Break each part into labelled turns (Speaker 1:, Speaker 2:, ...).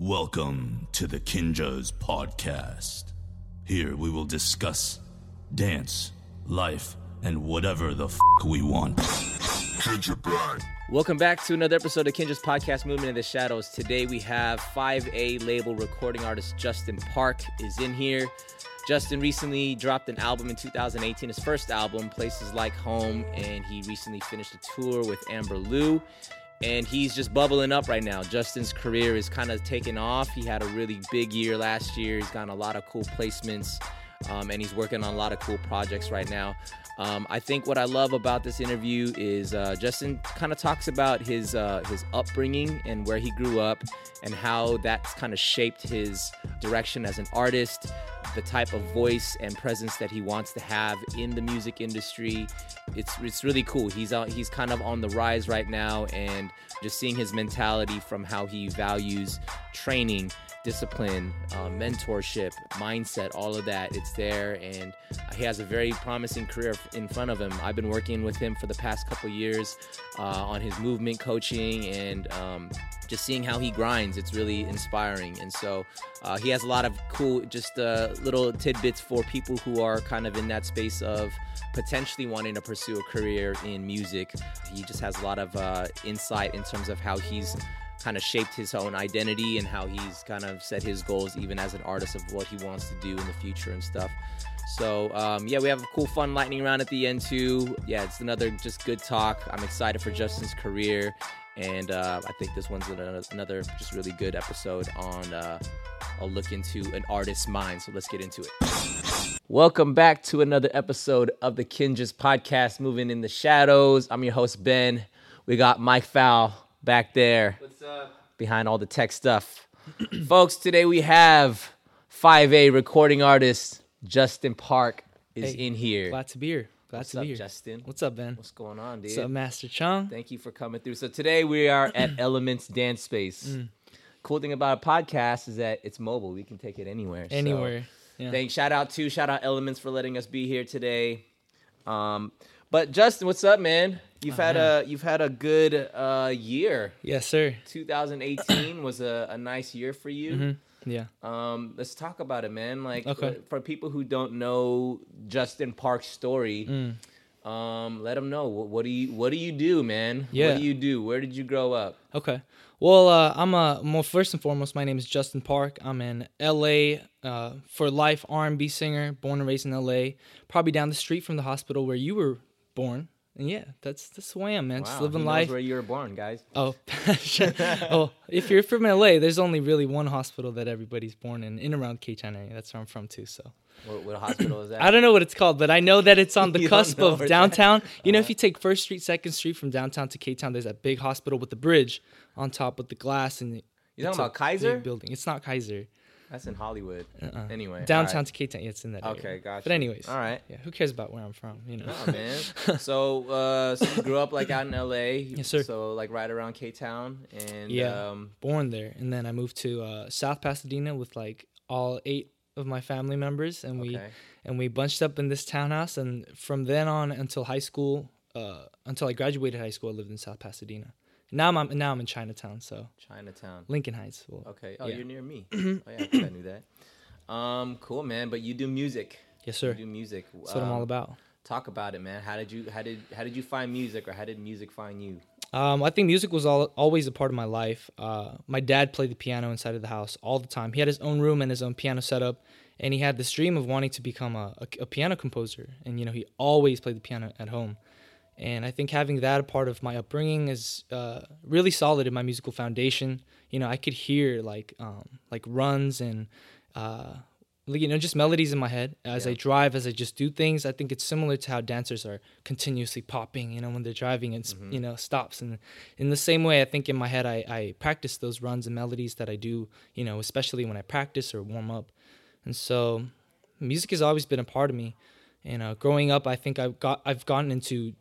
Speaker 1: Welcome to the Kinjaz Podcast. Here we will discuss dance, life, and whatever the fuck we want. Kinja Bang.
Speaker 2: Welcome back to another episode of Kinja's podcast, Movement in the Shadows. Today we have 5A label recording artist Justin Park is in here. Justin recently dropped an album in 2018, his first album, Places Like Home, and he recently finished a tour with Amber Liu. And he's just bubbling up right now. Justin's career is kind of taking off. He had a really big year last year. He's gotten a lot of cool placements, um, and he's working on a lot of cool projects right now. Um, I think what I love about this interview is uh, Justin kind of talks about his uh, his upbringing and where he grew up, and how that's kind of shaped his direction as an artist, the type of voice and presence that he wants to have in the music industry. It's it's really cool. He's out, he's kind of on the rise right now, and just seeing his mentality from how he values training discipline, uh, mentorship, mindset, all of that. It's there, and he has a very promising career in front of him. I've been working with him for the past couple years uh, on his movement coaching and um, just seeing how he grinds. It's really inspiring, and so uh, he has a lot of cool, just uh, little tidbits for people who are kind of in that space of potentially wanting to pursue a career in music. He just has a lot of uh, insight in terms of how he's kind of shaped his own identity and how he's kind of set his goals even as an artist of what he wants to do in the future and stuff. So um, yeah, we have a cool, fun lightning round at the end too. Yeah, it's another just good talk. I'm excited for Justin's career, and uh, I think this one's another just really good episode on uh, a look into an artist's mind. So let's get into it. Welcome back to another episode of the Kinjaz podcast, Moving in the Shadows. I'm your host Ben. We got Mike Fowl back there. What's up? Behind all the tech stuff. Folks, today we have 5A recording artist Justin Park is
Speaker 3: Hey,
Speaker 2: in here.
Speaker 3: Glad to be here. Glad
Speaker 2: What's
Speaker 3: to
Speaker 2: up,
Speaker 3: be here.
Speaker 2: Justin?
Speaker 3: What's up, Ben?
Speaker 2: What's going on, dude?
Speaker 3: What's up, Master Chung?
Speaker 2: Thank you for coming through. So today we are at Elements Dance Space.
Speaker 3: Mm.
Speaker 2: Cool thing about a podcast is that it's mobile. We can take it anywhere. So
Speaker 3: Anywhere. yeah.
Speaker 2: Thanks. Shout out to shout out Elements for letting us be here today. Um, but Justin, what's up, man? You've
Speaker 3: Oh,
Speaker 2: had
Speaker 3: man.
Speaker 2: a you've had a good uh, year.
Speaker 3: yes, sir.
Speaker 2: 2018 was a, a nice year for you.
Speaker 3: hmm Yeah.
Speaker 2: Um, let's talk about it, man. Like
Speaker 3: Okay.
Speaker 2: for people who don't know Justin Park's story,
Speaker 3: Mm.
Speaker 2: um, let them know what, what do you what do you do, man?
Speaker 3: Yeah.
Speaker 2: What do you do? Where did you grow up?
Speaker 3: Okay. Well, uh, I'm a well, first and foremost, my name is Justin Park. I'm an LA uh, for life R&B singer, born and raised in LA. Probably down the street from the hospital where you were born. And yeah, that's that's who I am, man. Just living life.
Speaker 2: where you were born, guys.
Speaker 3: Oh, oh! If you're from LA, there's only really one hospital that everybody's born in, in around K Town area. That's where I'm from too. So
Speaker 2: What, what hospital is that?
Speaker 3: I don't know what it's called, but I know that it's on the cusp of downtown. You know, if
Speaker 2: Uh-huh.
Speaker 3: you take First Street, Second Street from downtown to K Town, there's that big hospital with the bridge on top with the glass and.
Speaker 2: You talking about Kaiser?
Speaker 3: building. It's not Kaiser.
Speaker 2: That's in Hollywood.
Speaker 3: Uh-uh.
Speaker 2: Anyway,
Speaker 3: Downtown K Town, yeah, it's in that
Speaker 2: right.
Speaker 3: area.
Speaker 2: Okay, gotcha.
Speaker 3: But anyways,
Speaker 2: all right.
Speaker 3: yeah, who cares about where I'm from? You know.
Speaker 2: No, man. so, uh, so you grew up like out in LA.
Speaker 3: Yes, sir.
Speaker 2: So like right around K Town, and
Speaker 3: Yeah.
Speaker 2: um,
Speaker 3: Born there, and then I moved to uh, South Pasadena with like all eight of my family members, and we and we bunched up in this townhouse and from then on until high school uh, until i graduated high school i lived in south pasadena now i'm now i'm in chinatown so
Speaker 2: Chinatown.
Speaker 3: lincoln heights well,
Speaker 2: Okay. Oh,
Speaker 3: Yeah.
Speaker 2: you're near me. oh yeah, I I knew that. Um, cool, man. But you do music.
Speaker 3: yes sir
Speaker 2: You do music.
Speaker 3: that's what i'm all
Speaker 2: Um,
Speaker 3: about
Speaker 2: Talk about it, man. How did you how did how did you find music, or how did music find you?
Speaker 3: um, i think music was all, always a part of my life uh, my dad played the piano inside of the house all the time he had his own room and his own piano setup and he had this dream of wanting to become a, a, a piano composer and you know he always played the piano at home and I think having that a part of my upbringing is uh, really solid in my musical foundation. You know, I could hear like um, like runs and uh, you know just melodies in my head as I drive, as I just do things. I think it's similar to how dancers are continuously popping. You know, when they're driving and s
Speaker 2: Mhm.
Speaker 3: you know stops. And in the same way, I think in my head I, I practice those runs and melodies that I do. You know, especially when I practice or warm up. And so, music has always been a part of me. And uh, growing up, I think I've got I've gotten into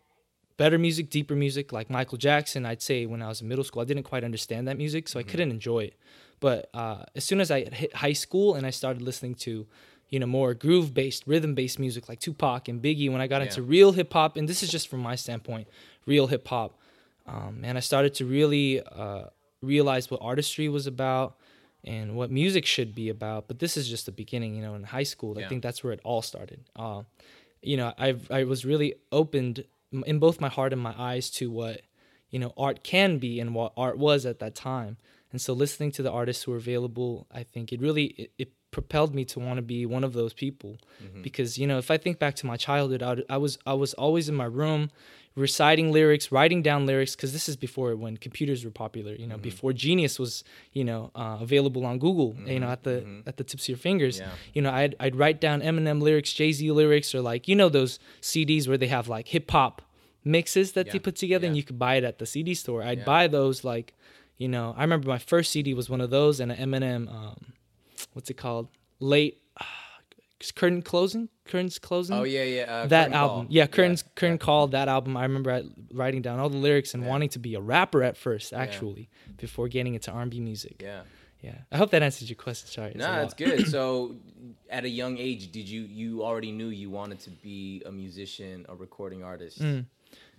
Speaker 3: better music, deeper music, like Michael Jackson. I'd say when I was in middle school, I didn't quite understand that music, so I couldn't enjoy it. But uh, as soon as I hit high school and I started listening to, you know, more groove based, rhythm based music like Tupac and Biggie, when I got
Speaker 2: Yeah.
Speaker 3: into real hip hop, and this is just from my standpoint, real hip hop, um, and I started to really uh, realize what artistry was about and what music should be about. But this is just the beginning, you know. In high school, I think that's where it all started. Uh, you know, I I was really opened in both my heart and my eyes to what you know art can be and what art was at that time. And so, listening to the artists who were available, I think it really it, it propelled me to want to be one of those people. Because you know, if I think back to my childhood, I, would- I was I was always in my room reciting lyrics, writing down lyrics, because this is before when computers were popular. You know,
Speaker 2: Mm-hmm.
Speaker 3: before Genius was you know uh, available on Google. You know, at the at the tips of your fingers.
Speaker 2: Mm-hmm. Yeah.
Speaker 3: You know, I'd I'd write down Eminem lyrics, Jay Z lyrics, or like you know those CDs where they have like hip hop mixes that they put together, and you could buy it at the CD store. I'd
Speaker 2: Yeah.
Speaker 3: buy those like. You know, I remember my first CD was one of those, and an Eminem, um, what's it called? Late, curtain closing, curtains closing
Speaker 2: Oh yeah, yeah. Uh,
Speaker 3: that album.
Speaker 2: Call.
Speaker 3: Yeah, Curtains
Speaker 2: yeah.
Speaker 3: Curtain Call, that album. I remember writing down all the lyrics and wanting to be a rapper at first, actually, before getting into R&B music.
Speaker 2: Yeah.
Speaker 3: Yeah. I hope that answers your question. Sorry.
Speaker 2: No, that's good. So, at a young age, did you you already knew you wanted to be a musician, a recording artist?
Speaker 3: Mm.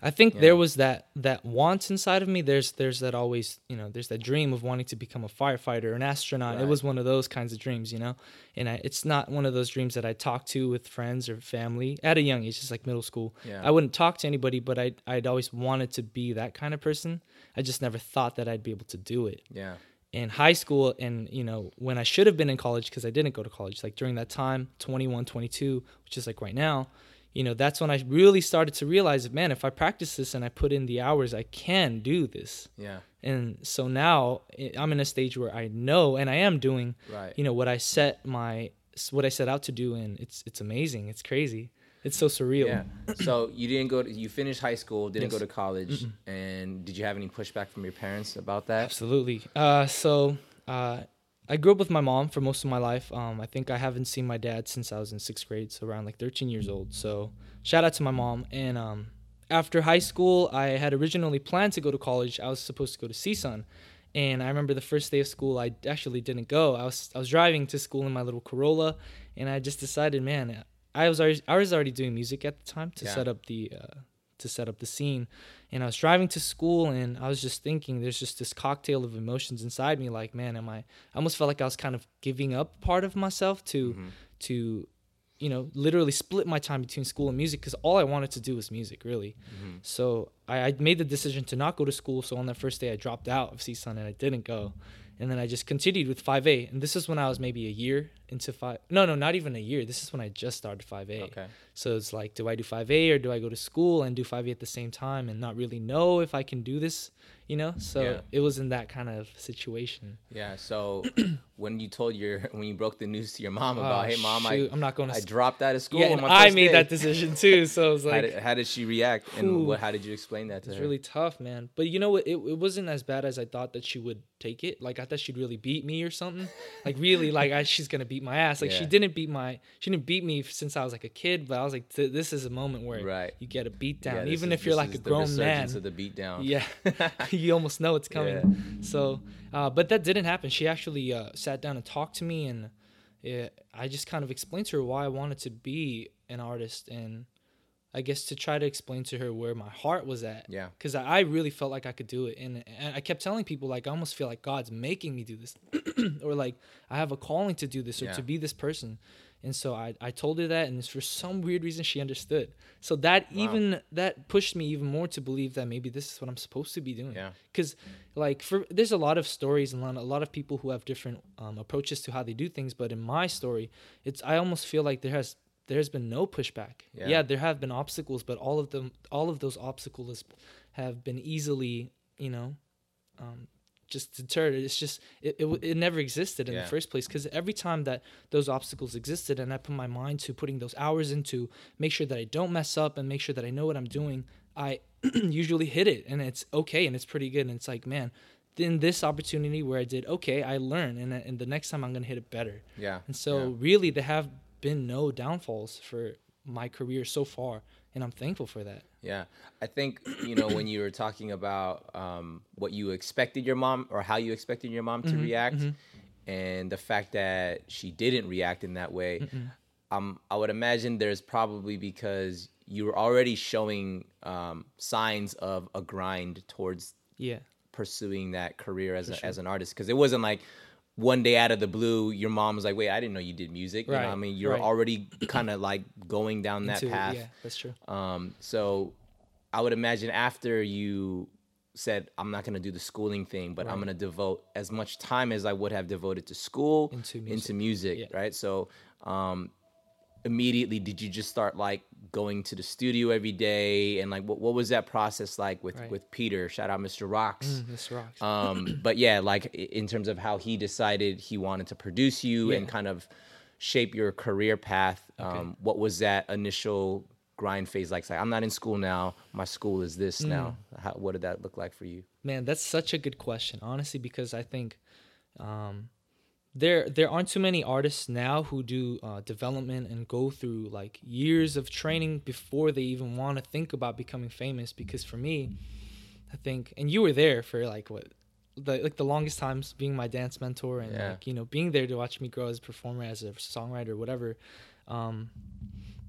Speaker 3: I think
Speaker 2: Yeah.
Speaker 3: there was that that want inside of me. There's there's that always you know there's that dream of wanting to become a firefighter, an astronaut. It was one of those kinds of dreams, you know. And I, it's not one of those dreams that I talk to with friends or family at a young age, just like middle school.
Speaker 2: Yeah.
Speaker 3: I wouldn't talk to anybody, but I I'd always wanted to be that kind of person. I just never thought that I'd be able to do it.
Speaker 2: Yeah.
Speaker 3: in high school and you know when i should have been in college because i didn't go to college like during that time 21 22 which is like right now you know that's when i really started to realize man if i practice this and i put in the hours i can do this
Speaker 2: Yeah.
Speaker 3: and so now i- i'm in a stage where i know and i am doing
Speaker 2: Right.
Speaker 3: you know what i set my what i set out to do and it's it's amazing it's crazy it's so surreal
Speaker 2: Yeah. So you didn't go to you finished high school, didn't
Speaker 3: Yes.
Speaker 2: go to college, and did you have any pushback from your parents about that?
Speaker 3: Absolutely. Uh, so uh, I grew up with my mom for most of my life. Um, I think I haven't seen my dad since I was in sixth grade, so around like 13 years old. So shout out to my mom. And um, after high school, I had originally planned to go to college. I was supposed to go to CSUN. And I remember the first day of school, I actually didn't go. I was I was driving to school in my little Corolla, and I just decided, man, I was already I was already doing music at the time to
Speaker 2: Yeah.
Speaker 3: set up the uh, to set up the scene. And I was driving to school and I was just thinking there's just this cocktail of emotions inside me like, man, am I I almost felt like I was kind of giving up part of myself to mm-hmm. to you know, literally split my time between school and music because all I wanted to do was music, really. Mm-hmm. So I, I made the decision to not go to school. So on that first day, I dropped out of CSUN and I didn't go. And then I just continued with 5A. And this is when I was maybe a year into 5. No, no, not even a year. This is when I just started 5A.
Speaker 2: Okay.
Speaker 3: So it's like, do I do 5A or do I go to school and do 5A at the same time and not really know if I can do this, you know? So
Speaker 2: Yeah.
Speaker 3: it was in that kind of situation.
Speaker 2: Yeah. So when you told your when you broke the news to your mom oh, about,
Speaker 3: Oh,
Speaker 2: hey mom, I
Speaker 3: shoot, I'm not going to
Speaker 2: I
Speaker 3: s-
Speaker 2: dropped out of school.
Speaker 3: Yeah,
Speaker 2: on
Speaker 3: and
Speaker 2: my
Speaker 3: I made
Speaker 2: day."
Speaker 3: that decision too. So it was
Speaker 2: how, did, how did she react, and what? How did you explain that to
Speaker 3: It's
Speaker 2: her?
Speaker 3: really tough, man. But you know what? It, it wasn't as bad as I thought that she would take it. Like I thought she'd really beat me or something. Like really, like I, she's gonna beat my ass. Like she didn't beat my, she didn't beat me since I was like a kid. But I was like, th- this is a moment where
Speaker 2: Right.
Speaker 3: you get a beat down,
Speaker 2: Yeah,
Speaker 3: even
Speaker 2: is-
Speaker 3: if you're like a grown man.
Speaker 2: of the beatdown.
Speaker 3: Yeah, you almost know it's coming. Yeah. So, uh, but that didn't happen. She actually uh, sat down and talked to me, and it, I just kind of explained to her why I wanted to be an artist, and I guess to try to explain to her where my heart was at.
Speaker 2: Yeah.
Speaker 3: Because I, I really felt like I could do it, and, and I kept telling people like I almost feel like God's making me do this, or like I have a calling to do this or
Speaker 2: Yeah.
Speaker 3: to be this person. And so I, I told her that, and for some weird reason, she understood. So that even that pushed me even more to believe that maybe this is what I'm supposed to be doing.
Speaker 2: Yeah.
Speaker 3: Because like for there's a lot of stories and a lot, a lot of people who have different um, approaches to how they do things. But in my story, it's I almost feel like there has there's been no pushback.
Speaker 2: Yeah.
Speaker 3: Yeah, there have been obstacles, but all of them all of those obstacles have been easily you know um, just deterred. It's just it, it, it never existed in
Speaker 2: Yeah.
Speaker 3: the first place because every time that those obstacles existed and I put my mind to putting those hours into make sure that I don't mess up and make sure that I know what I'm doing, I usually hit it and it's okay and it's pretty good and it's like man. In this opportunity where I did okay, I learn, and and the next time I'm gonna hit it better.
Speaker 2: Yeah.
Speaker 3: And so,
Speaker 2: yeah.
Speaker 3: really, there have been no downfalls for my career so far, and I'm thankful for that.
Speaker 2: Yeah, I think you know when you were talking about um, what you expected your mom or how you expected your mom to
Speaker 3: Mm-hmm,
Speaker 2: react, and the fact that she didn't react in that way, um, I would imagine there's probably because you were already showing um, signs of a grind towards
Speaker 3: Yeah.
Speaker 2: pursuing that career as, a, as an artist. Because it wasn't like one day out of the blue, your mom was like, "Wait, I didn't know you did music." You know,
Speaker 3: Right,
Speaker 2: what I mean, you're
Speaker 3: right.
Speaker 2: already kind of like going down that
Speaker 3: Into
Speaker 2: path.
Speaker 3: Yeah, that's true.
Speaker 2: Um, so I would imagine after you said, I'm not going to do the schooling thing, but I'm going to devote as much time as I would have devoted to school
Speaker 3: Into
Speaker 2: into
Speaker 3: music.
Speaker 2: music,
Speaker 3: Yeah.
Speaker 2: right? So um, immediately, did you just start like going to the studio every day? And like, what, what was that process like with,
Speaker 3: Right.
Speaker 2: with Peter? Shout out Mr. Rocks.
Speaker 3: Mm, this rocks.
Speaker 2: Um, but yeah, like in terms of how he decided he wanted to produce you and kind of shape your career path. Um, what was that initial grind phase like? Say, I'm not in school now. My school is this now.
Speaker 3: Mm.
Speaker 2: How, what did that look like for you?
Speaker 3: Man, that's such a good question, honestly, because I think um, there there aren't too many artists now who do uh, development and go through like years of training before they even want to think about becoming famous. Because for me, I think, and you were there for like what, the, like the longest times being my dance mentor and
Speaker 2: Yeah.
Speaker 3: like you know being there to watch me grow as a performer, as a songwriter, whatever. Um,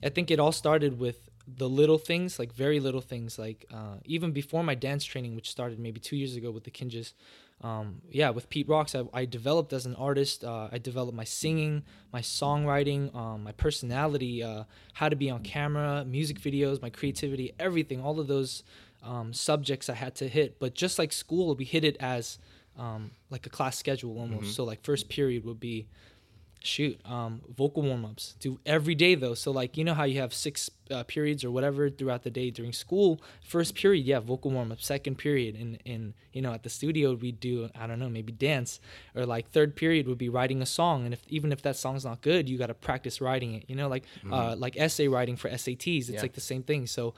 Speaker 3: I think it all started with the little things, like very little things, like uh, even before my dance training, which started maybe two years ago with the Kinjaz. Um, yeah, with Pete Rocks, I, I developed as an artist. Uh, I developed my singing, my songwriting, um, my personality, uh, how to be on camera, music videos, my creativity, everything. All of those um, subjects I had to hit. But just like school, we hit it as um, like a class schedule almost. So like first period would be shoot um vocal warm-ups do every day though. So like you know how you have six uh, periods or whatever throughout the day during school? First period yeah vocal warm-up. Second period and and you know at the studio we do i don't know maybe dance. Or like third period would be writing a song. And if even if that song's not good you got to practice writing it you know? Like uh like essay writing for sats it's
Speaker 2: Yeah.
Speaker 3: like the same thing. So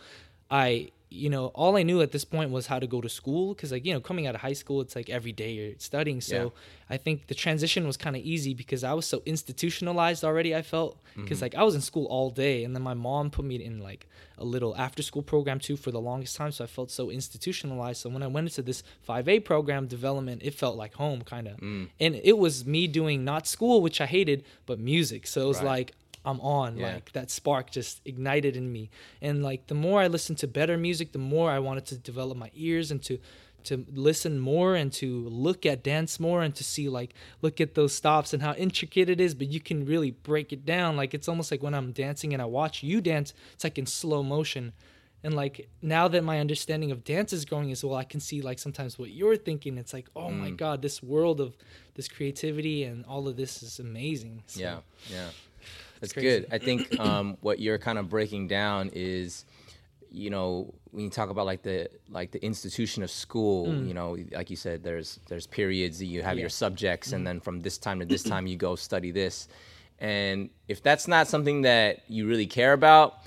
Speaker 3: i you know all i knew at this point was how to go to school because like you know coming out of high school it's like every day you're studying so
Speaker 2: Yeah.
Speaker 3: I think the transition was kind of easy because I was so institutionalized already. I felt because mm-hmm. like I was in school all day, and then my mom put me in like a little after school program too for the longest time. So I felt so institutionalized. So when I went into this 5A program development, it felt like home kind of, mm. and it was me doing not school, which I hated, but music. So it was
Speaker 2: Right.
Speaker 3: like I'm on
Speaker 2: Yeah.
Speaker 3: like that spark just ignited in me. And like the more i listened to better music the more i wanted to develop my ears and to to listen more and to look at dance more and to see like look at those stops and how intricate it is but you can really break it down. Like it's almost like when i'm dancing and i watch you dance it's like in slow motion. And like now that my understanding of dance is growing as well i can see like sometimes what you're thinking. It's like oh my mm. god this world of this creativity and all of this is amazing. So-
Speaker 2: Yeah, yeah. That's good. I think um, what you're kind of breaking down is, you know, when you talk about like the like the institution of school, you know, like you said, there's there's periods that you have your
Speaker 3: Mm.
Speaker 2: Subjects, and then from this time to this time you go study this, and if that's not something that you really care about,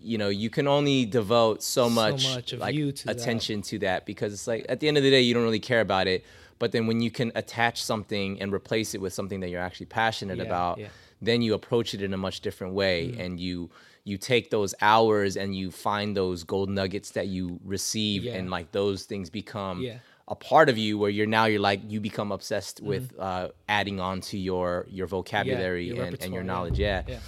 Speaker 2: you know, you can only devote so much,
Speaker 3: much of
Speaker 2: like
Speaker 3: you to that.
Speaker 2: attention to that because it's like at the end of the day you don't really care about it, but then when you can attach something and replace it with something that you're actually passionate
Speaker 3: Yeah,
Speaker 2: about
Speaker 3: yeah.
Speaker 2: Then you approach it in a much different way and you you take those hours and you find those gold nuggets that you receive
Speaker 3: Yeah.
Speaker 2: and like those things become
Speaker 3: Yeah.
Speaker 2: a part of you where you're now you're like you become obsessed
Speaker 3: Mm-hmm.
Speaker 2: with uh, adding on to your your vocabulary
Speaker 3: your
Speaker 2: and, and your knowledge yeah,
Speaker 3: Yeah.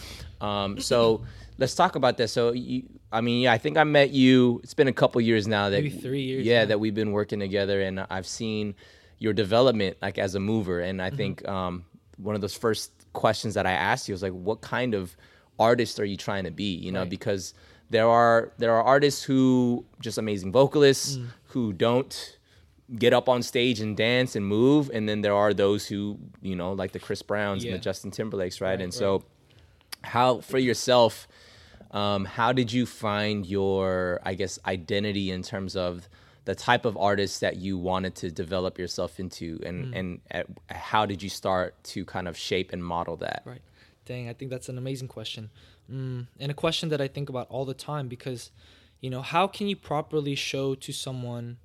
Speaker 2: Um, so let's talk about that so you i mean yeah i think i met you it's been a couple years now that
Speaker 3: Maybe three years,
Speaker 2: yeah
Speaker 3: yeah.
Speaker 2: that we've been working together and i've seen your development like as a mover and i
Speaker 3: Mm-hmm.
Speaker 2: think um, one of those first questions that i asked you was like what kind of artist are you trying to be you know
Speaker 3: Right.
Speaker 2: because there are there are artists who just amazing vocalists
Speaker 3: Mm.
Speaker 2: who don't get up on stage and dance and move and then there are those who you know like the chris browns and the justin timberlakes right,
Speaker 3: Right,
Speaker 2: and
Speaker 3: right.
Speaker 2: so how for yourself um, how did you find your i guess identity in terms of the type of artist that you wanted to develop yourself into
Speaker 3: Mm.
Speaker 2: and and at, how did you start to kind of shape and model that
Speaker 3: Right. Dang, I think that's an amazing question. Mm, and a question that I think about all the time because, you know, how can you properly show to someone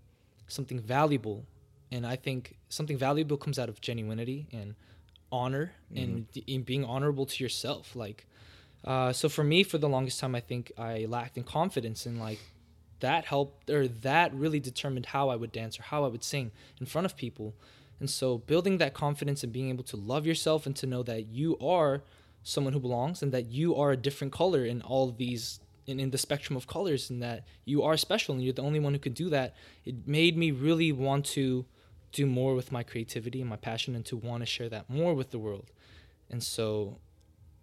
Speaker 3: something valuable? And I think something valuable comes out of genuinity and honor and d- in being honorable to yourself. Like, uh, so for me, for the longest time, I think I lacked in confidence and like that helped or that really determined how I would dance or how I would sing in front of people. And so building that confidence and being able to love yourself and to know that you are someone who belongs and that you are a different color in all these in, in the spectrum of colors and that you are special and you're the only one who can do that. It made me really want to do more with my creativity and my passion and to want to share that more with the world. And so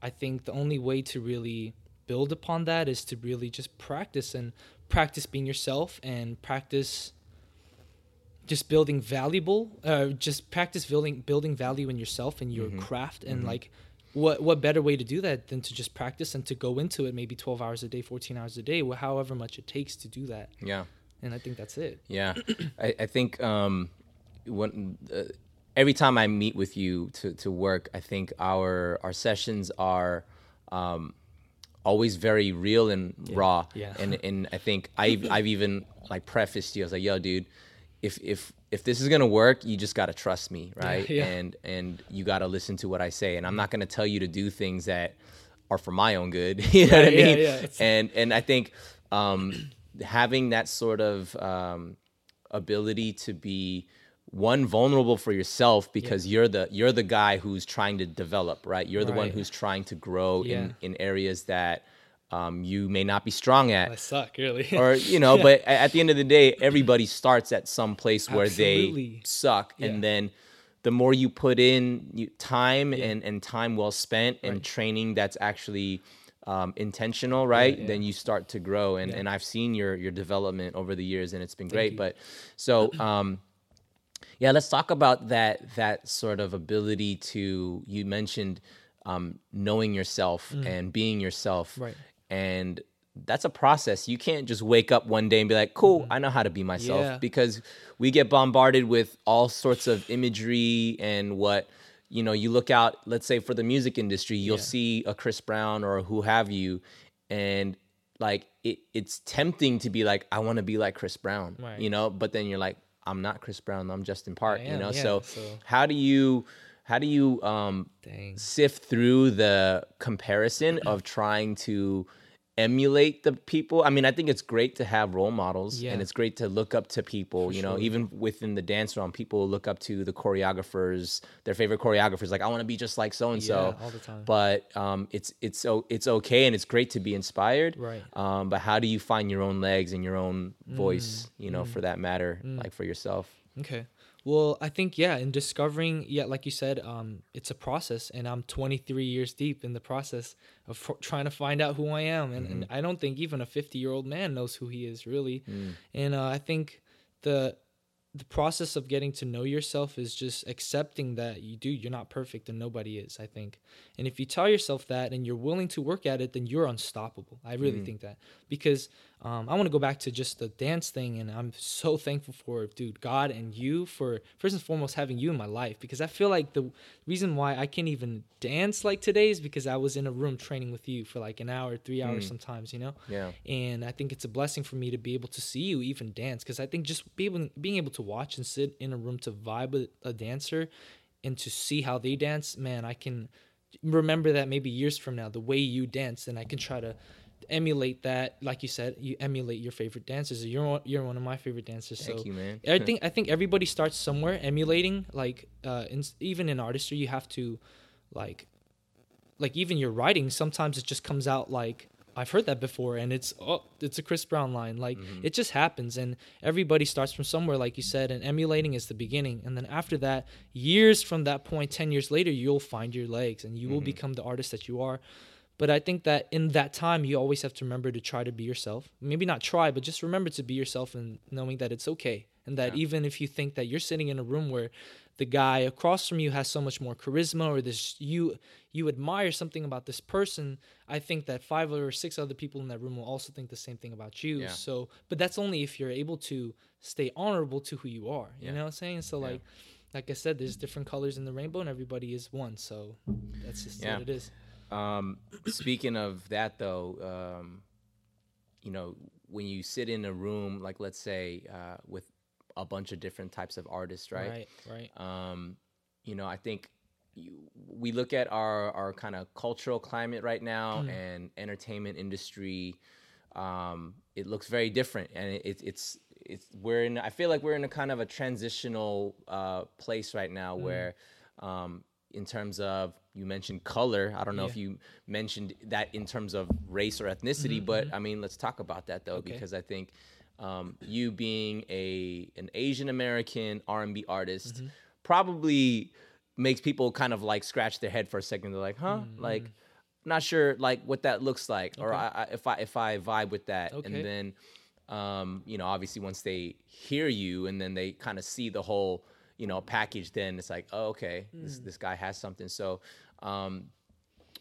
Speaker 3: I think the only way to really build upon that is to really just practice and practice being yourself and practice just building valuable uh, just practice building building value in yourself and your
Speaker 2: Mm-hmm.
Speaker 3: craft and like what what better way to do that than to just practice and to go into it maybe 12 hours a day 14 hours a day however much it takes to do that
Speaker 2: Yeah.
Speaker 3: and i think that's it
Speaker 2: Yeah, I, I think um, when uh, every time I meet with you to, to work, I think our our sessions are um, always very real and raw.
Speaker 3: yeah.
Speaker 2: And and I think I've I've even like prefaced you. I was like, yo, dude, if if if this is gonna work, you just gotta trust me, right?
Speaker 3: yeah.
Speaker 2: And and you gotta listen to what I say. And I'm not gonna tell you to do things that are for my own good. you know what I
Speaker 3: yeah,
Speaker 2: mean?
Speaker 3: yeah,
Speaker 2: and and I think um, having that sort of um, ability to be one vulnerable for yourself because you're the you're the guy who's trying to develop, right? You're the one who's trying to grow
Speaker 3: Yeah.
Speaker 2: in in areas that um, you may not be strong at
Speaker 3: i suck really
Speaker 2: or you know but at the end of the day everybody starts at some place where they suck
Speaker 3: Yeah.
Speaker 2: and then the more you put in you, time and, and time well spent and
Speaker 3: Right.
Speaker 2: training that's actually um, intentional right
Speaker 3: yeah.
Speaker 2: then you start to grow and, and i've seen your your development over the years and it's been great
Speaker 3: you.
Speaker 2: but so um, yeah let's talk about that that sort of ability to you mentioned um, knowing yourself and being yourself
Speaker 3: Mm. Right.
Speaker 2: and that's a process you can't just wake up one day and be like cool i know how to be myself
Speaker 3: Mm-hmm. Yeah.
Speaker 2: because we get bombarded with all sorts of imagery and what you know you look out let's say for the music industry you'll
Speaker 3: Yeah.
Speaker 2: see a chris brown or who have you and like it, it's tempting to be like i want to be like chris brown
Speaker 3: Right.
Speaker 2: you know but then you're like i'm not chris brown i'm justin park
Speaker 3: I
Speaker 2: you know?
Speaker 3: yeah,
Speaker 2: so,
Speaker 3: so-
Speaker 2: how do you how do you um sift through the comparison of trying to emulate the people. I mean, I think it's great to have role models
Speaker 3: Yeah.
Speaker 2: and it's great to look up to people, you know,
Speaker 3: sure.
Speaker 2: even within the dance realm, people look up to the choreographers, their favorite choreographers like I want to be just like so and so.
Speaker 3: Yeah, all the time.
Speaker 2: But um it's it's so it's okay and it's great to be inspired.
Speaker 3: Right.
Speaker 2: Um but how do you find your own legs and your own
Speaker 3: Mm,
Speaker 2: voice, you know, for that matter, like for yourself?
Speaker 3: Okay. Well, I think yeah, in discovering, yeah, like you said, um, it's a process, and I'm 23 years deep in the process of f- trying to find out who I am, and, and I don't think even a 50 year old man knows who he is really, and uh, I think the the process of getting to know yourself is just accepting that you do you're not perfect and nobody is i think. And if you tell yourself that and you're willing to work at it then you're unstoppable. I really think that. Because um, i want to go back to just the dance thing and i'm so thankful for dude god and you for first and foremost having you in my life because i feel like the reason why i can't even dance like today is because i was in a room training with you for like an hour three hours sometimes you know
Speaker 2: Yeah.
Speaker 3: and I think it's a blessing for me to be able to see you even dance because I think just be able, being able to watch and sit in a room to vibe with a dancer and to see how they dance, man, I can remember that maybe years from now the way you dance, and I can try to emulate that. Like you said, you emulate your favorite dancers. You're one, you're one of my favorite dancers.
Speaker 2: Thank
Speaker 3: so
Speaker 2: you, man.
Speaker 3: I think I think everybody starts somewhere emulating. Like uh, in, even in artistry, you have to like like even your writing sometimes it just comes out like I've heard that before and it's oh it's a Chris Brown line like it just happens and everybody starts from somewhere like you said and emulating is the beginning and then after that years from that point 10 years later you'll find your legs and you will become the artist that you are but I think that in that time you always have to remember to try to be yourself. Maybe not try but just remember to be yourself and knowing that it's okay. And that even if you think that you're sitting in a room where the guy across from you has so much more charisma or this you you admire something about this person i think that five or six other people in that room will also think the same thing about you.
Speaker 2: Yeah.
Speaker 3: so but that's only if you're able to stay honorable to who you are. You
Speaker 2: Yeah.
Speaker 3: know what i'm saying? So like like i said there's different colors in the rainbow and everybody is one. So that's just
Speaker 2: Yeah.
Speaker 3: what it is
Speaker 2: Um, speaking of that, though, um, you know, when you sit in a room, like let's say uh, with a bunch of different types of artists, right?
Speaker 3: right right
Speaker 2: Um, you know, I think you, we look at our our kind of cultural climate right now and entertainment industry. Um, it looks very different, and it, it, it's it's we're in. I feel like we're in a kind of a transitional uh, place right now where. Um, in terms of you mentioned color i don't know if you mentioned that in terms of race or ethnicity but i mean let's talk about that though
Speaker 3: Okay.
Speaker 2: because i think um, you being a an Asian American R and B artist
Speaker 3: Mm-hmm.
Speaker 2: probably makes people kind of like scratch their head for a second. They're like, huh,
Speaker 3: Mm-hmm.
Speaker 2: like not sure like what that looks like, or I, I, if I if I vibe with that,
Speaker 3: Okay.
Speaker 2: and then um, you know, obviously once they hear you and then they kind of see the whole, you know, package, then it's like, oh, okay, this
Speaker 3: Mm.
Speaker 2: this guy has something. So, um,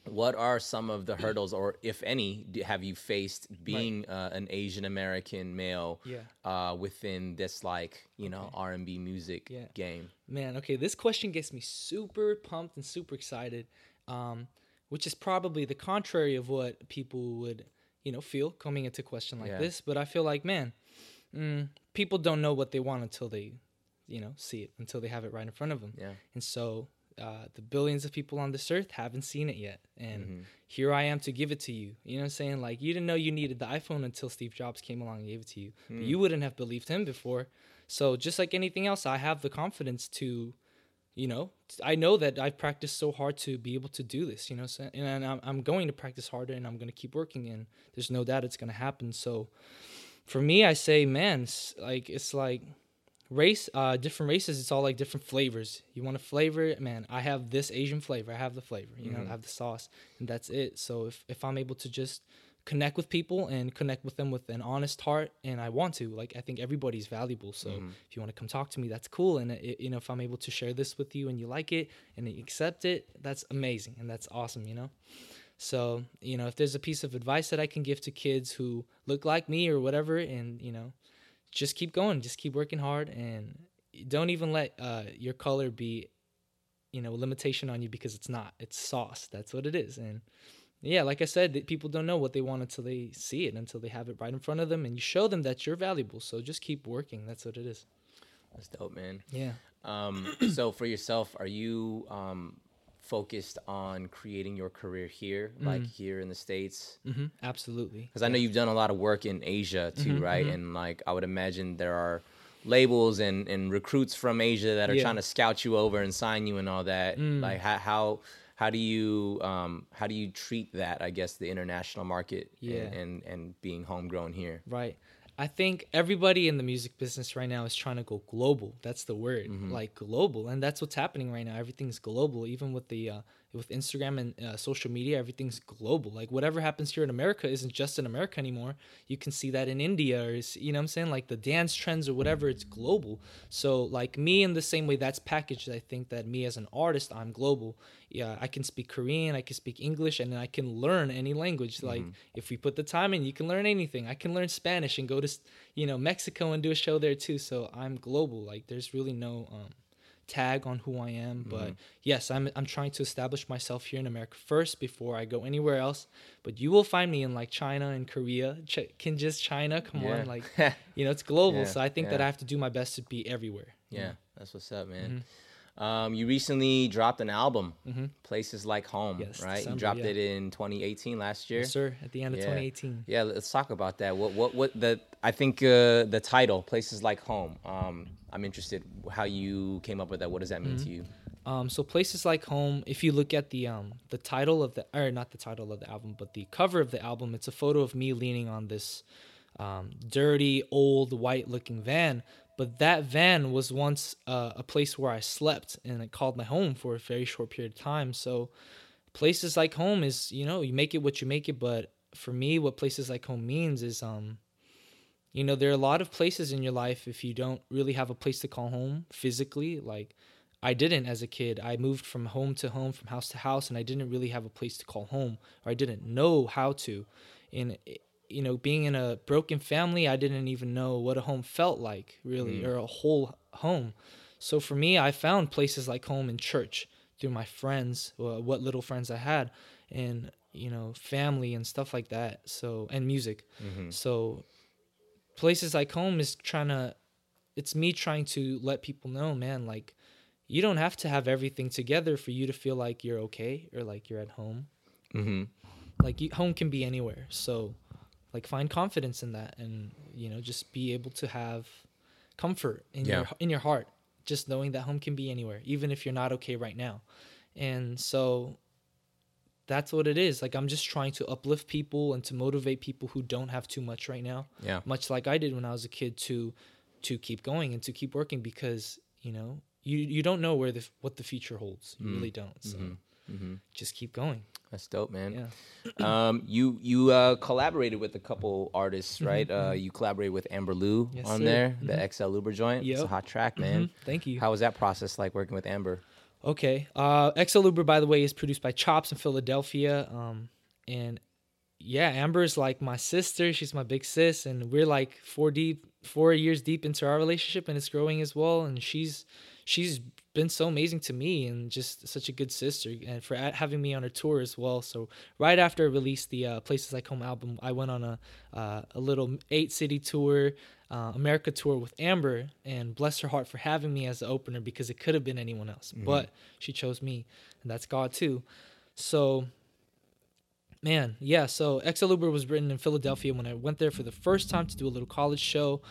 Speaker 2: what are some of the hurdles, or if any, have you faced being uh, an Asian American male
Speaker 3: Yeah.
Speaker 2: uh, within this like you know R and B music
Speaker 3: Yeah.
Speaker 2: game?
Speaker 3: Man, okay, this question gets me super pumped and super excited, um, which is probably the contrary of what people would, you know, feel coming into a question like
Speaker 2: Yeah.
Speaker 3: this. But I feel like, man, mm, people don't know what they want until they, you know, see it, until they have it right in front of them.
Speaker 2: Yeah.
Speaker 3: And so uh, the billions of people on this earth haven't seen it yet. And
Speaker 2: Mm-hmm.
Speaker 3: here I am to give it to you. You know what I'm saying? Like, you didn't know you needed the iPhone until Steve Jobs came along and gave it to you. But you wouldn't have believed him before. So, just like anything else, I have the confidence to, you know, I know that I've practiced so hard to be able to do this, you know, so, and I'm, I'm going to practice harder and I'm going to keep working. And there's no doubt it's going to happen. So, for me, I say, man, like, it's like, race uh different races it's all like different flavors. You want a flavor? Man i have this asian flavor. I have the flavor you know i have the sauce and that's it. So if if i'm able to just connect with people and connect with them with an honest heart and i want to like i think everybody's valuable. So if you want to come talk to me that's cool. And it, you know if i'm able to share this with you and you like it and you accept it that's amazing and that's awesome you know? So, you know, if there's a piece of advice that I can give to kids who look like me or whatever, and, you know, just keep going, just keep working hard, and don't even let uh, your color be, you know, a limitation on you because it's not. It's sauce. That's what it is. And yeah, like I said, that people don't know what they want until they see it, until they have it right in front of them, and you show them that you're valuable. So just keep working. That's what it is.
Speaker 2: That's dope, man.
Speaker 3: Yeah.
Speaker 2: Um, so for yourself, are you um, focused on creating your career here, like here in the states?
Speaker 3: hmm Absolutely.
Speaker 2: Because I know you've done a lot of work in Asia too,
Speaker 3: Mm-hmm,
Speaker 2: right? And like I would imagine there are labels and, and recruits from Asia that are
Speaker 3: Yeah. Mm.
Speaker 2: trying to scout you over and sign you and all that. Like how how how do you um, how do you treat that? I guess the international market
Speaker 3: Yeah.
Speaker 2: and, and and being homegrown here.
Speaker 3: Right. I think everybody in the music business right now is trying to go global. That's the word, like global, and that's what's happening right now. Everything's global, even with the uh, with Instagram and uh, social media. Everything's global. Like whatever happens here in America isn't just in America anymore. You can see that in India, or you know what I'm saying, like the dance trends or whatever. It's global. So like me, in the same way that's packaged. I think that me as an artist, I'm global. Yeah, I can speak Korean, I can speak English, and then I can learn any language. Like if we put the time in, you can learn anything. I can learn Spanish and go to, you know, Mexico and do a show there too. So I'm global. Like there's really no um, tag on who I am. But yes, I'm I'm trying to establish myself here in America first before I go anywhere else. But you will find me in like China and Korea. Ch- can just China? Come
Speaker 2: Yeah.
Speaker 3: on, like you know, it's global.
Speaker 2: Yeah,
Speaker 3: so I think that. I have to do my best to be everywhere. you
Speaker 2: Yeah,
Speaker 3: know?
Speaker 2: that's what's up, man.
Speaker 3: Mm-hmm.
Speaker 2: Um, you recently dropped an album, Places Like Home,
Speaker 3: Yes,
Speaker 2: right? you dropped
Speaker 3: yeah.
Speaker 2: it in 2018 last year.
Speaker 3: Yes, sir. At the end of
Speaker 2: Yeah.
Speaker 3: 2018.
Speaker 2: Yeah, let's talk about that. What what what the I think uh, the title Places Like Home. Um, I'm interested how you came up with that. What does that mean to
Speaker 3: Mm-hmm.
Speaker 2: you?
Speaker 3: Um, so places like home. If you look at the um the title of the or not the title of the album, but the cover of the album, it's a photo of me leaning on this um, dirty old white looking van. But that van was once uh, a place where I slept, and it called my home for a very short period of time. So places like home is you know you make it what you make it. But for me, what places like home means is um you know there are a lot of places in your life if you don't really have a place to call home physically like i didn't as a kid i moved from home to home from house to house and i didn't really have a place to call home or i didn't know how to and you know being in a broken family i didn't even know what a home felt like really or a whole home. So for me i found places like home in church through my friends what little friends i had and you know family and stuff like that so and music. So places like home is trying to it's me trying to let people know man like you don't have to have everything together for you to feel like you're okay or like you're at home.
Speaker 2: Mm-hmm.
Speaker 3: like you, home can be anywhere. So like find confidence in that and you know just be able to have comfort in
Speaker 2: Yeah.
Speaker 3: your in your heart just knowing that home can be anywhere even if you're not okay right now and so that's what it is. Like I'm just trying to uplift people and to motivate people who don't have too much right now.
Speaker 2: Yeah.
Speaker 3: Much like I did when I was a kid to to keep going and to keep working because, you know, you you don't know where the what the future holds. You mm. really don't. So mm-hmm. Mm-hmm. just keep going.
Speaker 2: That's dope, man.
Speaker 3: Yeah.
Speaker 2: Um, you you uh, collaborated with a couple artists, right? Uh, you collaborated with Amber Liu
Speaker 3: Yes,
Speaker 2: on
Speaker 3: sir.
Speaker 2: there, the XL Uber joint. It's a hot track, man.
Speaker 3: Thank you.
Speaker 2: How was that process like working with Amber?
Speaker 3: Okay. Uh, XL Uber, by the way, is produced by Chops in Philadelphia. Um, and yeah, Amber is like my sister. She's my big sis, and we're like four deep, four years deep into our relationship, and it's growing as well. And she's she's been so amazing to me, and just such a good sister, and for having me on her tour as well. So right after I released the uh, Places Like Home album, I went on a uh, a little eight city tour. Uh, America tour with Amber, and bless her heart for having me as the opener because it could have been anyone else, but she chose me, and that's God too. So Man, yeah. So XL Uber was written in Philadelphia when I went there for the first time to do a little college show,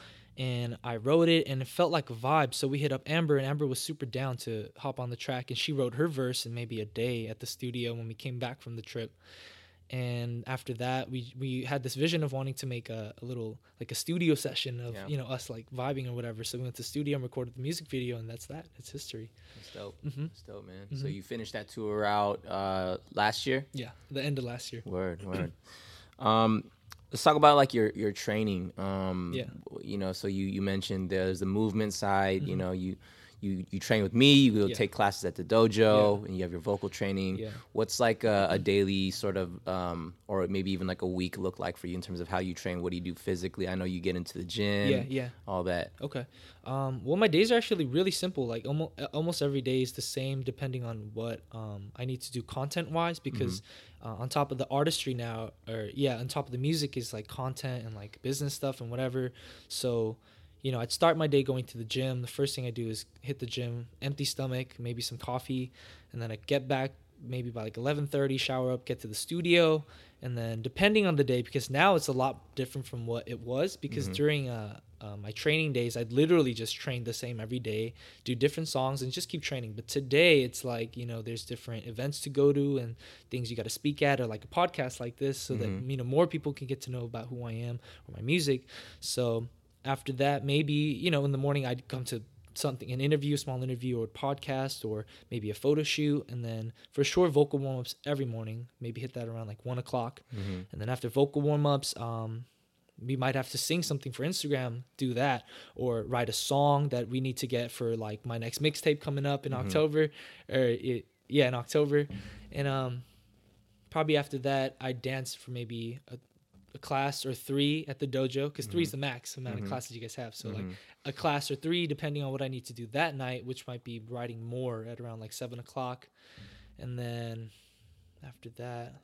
Speaker 3: and I wrote it, and it felt like a vibe. So we hit up Amber, and Amber was super down to hop on the track, and she wrote her verse in maybe a day at the studio when we came back from the trip. And after that, we we had this vision of wanting to make a, a little like a studio session of
Speaker 2: Yeah.
Speaker 3: you know us like vibing or whatever. So we went to the studio and recorded the music video, and that's that. It's history.
Speaker 2: That's dope.
Speaker 3: Mm-hmm.
Speaker 2: That's dope, man. So you finished that tour out uh, last year.
Speaker 3: Yeah, the end of last year.
Speaker 2: Word, word. um, let's talk about like your your training. Um,
Speaker 3: Yeah. Mm-hmm.
Speaker 2: You know, so you you mentioned there's the movement side. You know, you. You, you train with me. You go
Speaker 3: Yeah.
Speaker 2: take classes at the dojo, and you have your vocal training.
Speaker 3: Yeah.
Speaker 2: What's like a, a daily sort of, um, or maybe even like a week look like for you in terms of how you train? What do you do physically? I know you get into the gym.
Speaker 3: Yeah, yeah.
Speaker 2: All that.
Speaker 3: Okay. Um, well, my days are actually really simple. Like almost almost every day is the same, depending on what um, I need to do content wise. Because uh, on top of the artistry now, or yeah, on top of the music is like content and like business stuff and whatever. So, you know, I'd start my day going to the gym. The first thing I do is hit the gym, empty stomach, maybe some coffee, and then I get back maybe by like 11:30, shower up, get to the studio, and then depending on the day, because now it's a lot different from what it was. Because during uh, uh, my training days, I'd literally just train the same every day, do different songs, and just keep training. But today, it's like you know, there's different events to go to and things you got to speak at, or like a podcast like this, so that you know more people can get to know about who I am or my music. So after that, maybe you know, in the morning, I'd come to something an interview, a small interview, or a podcast, or maybe a photo shoot, and then for sure vocal warm ups every morning. Maybe hit that around like one o'clock, and then after vocal warm ups, um, we might have to sing something for Instagram, do that, or write a song that we need to get for like my next mixtape coming up in October, or it, yeah, in October, and um, probably after that I'd dance for maybe a, a class or three at the dojo because three is mm-hmm. the max amount of mm-hmm. classes you guys have. So like mm-hmm. a class or three, depending on what I need to do that night, which might be writing more at around like seven o'clock, and then after that,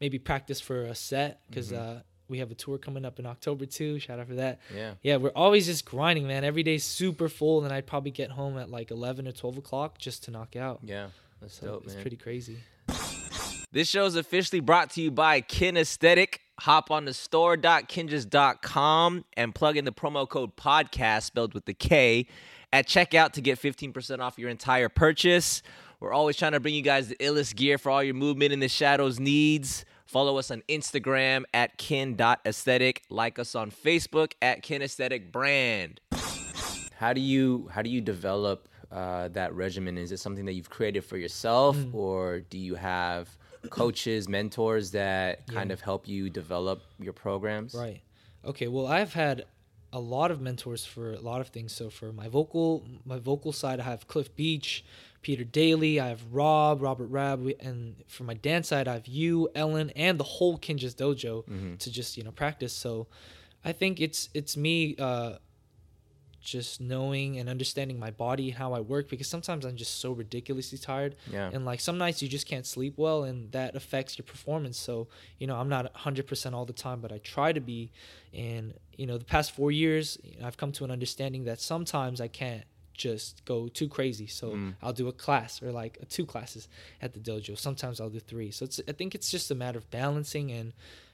Speaker 3: maybe practice for a set because uh, we have a tour coming up in October too. Shout out for that.
Speaker 2: Yeah.
Speaker 3: Yeah, we're always just grinding, man. Every day's super full, and I'd probably get home at like eleven or twelve o'clock just to knock out.
Speaker 2: Yeah. That's
Speaker 3: So
Speaker 2: dope,
Speaker 3: it's
Speaker 2: man.
Speaker 3: pretty crazy.
Speaker 2: This show is officially brought to you by Kinesthetic. Hop on the store.kinjaz.com and plug in the promo code podcast spelled with the K at checkout to get 15% off your entire purchase. We're always trying to bring you guys the illest gear for all your movement in the shadows needs. Follow us on Instagram at kin.aesthetic. Like us on Facebook at kinesthetic brand. How do you how do you develop uh, that regimen? Is it something that you've created for yourself,
Speaker 3: Mm.
Speaker 2: or do you have coaches, mentors that kind of help you develop your programs?
Speaker 3: Right. Okay. Well, I've had a lot of mentors for a lot of things. So for my vocal, my vocal side, I have Cliff Beach, Peter Daly, I have Rob, Robert Rab, and for my dance side, I have you, Ellen, and the whole Kinjaz Dojo to just you know practice. So I think it's it's me. Uh, just knowing and understanding my body and how I work because sometimes I'm just so ridiculously tired.
Speaker 2: Yeah.
Speaker 3: And like some nights you just can't sleep well and that affects your performance. So, you know, I'm not 100% all the time, but I try to be. And, you know, the past four years, I've come to an understanding that sometimes I can't just go too crazy. So I'll do a class or like two classes at the dojo. Sometimes I'll do three. So it's, I think it's just a matter of balancing and,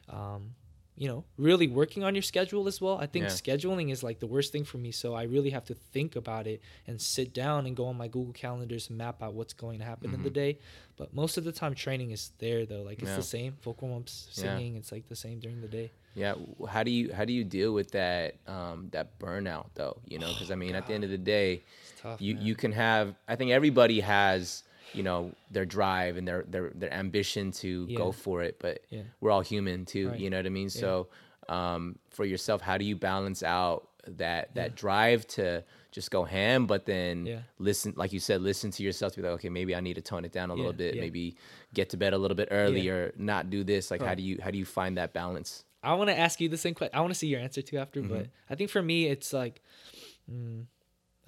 Speaker 3: um, you know, really working on your schedule as well. I think
Speaker 2: Yeah.
Speaker 3: scheduling is like the worst thing for me. So I really have to think about it and sit down and go on my Google calendars and map out what's going to happen in the day. But most of the time, training is there though. Like it's
Speaker 2: Mm-hmm. Yeah.
Speaker 3: the same vocal warm-ups,
Speaker 2: Yeah.
Speaker 3: singing. It's like the same during the day.
Speaker 2: Yeah. How do you how do you deal with that um, that burnout though? You know, because I mean, at the end of the day,
Speaker 3: tough.
Speaker 2: you
Speaker 3: man.
Speaker 2: you can have. I think everybody has you know their drive and their their their ambition to
Speaker 3: Yeah.
Speaker 2: go for it, but
Speaker 3: Yeah.
Speaker 2: we're all human too.
Speaker 3: Right.
Speaker 2: You know what I mean? So um, for yourself, how do you balance out that that drive to just go ham, but then
Speaker 3: Yeah.
Speaker 2: listen, like you said, listen to yourself. To be like, okay, maybe I need to tone it down a little bit.
Speaker 3: yeah.
Speaker 2: Maybe get to bed a little bit earlier not do this. Like, how do you how do you find that balance?
Speaker 3: I want to ask you the same question. I want to see your answer too after, but
Speaker 2: Mm-hmm.
Speaker 3: I think for me, it's like, mm,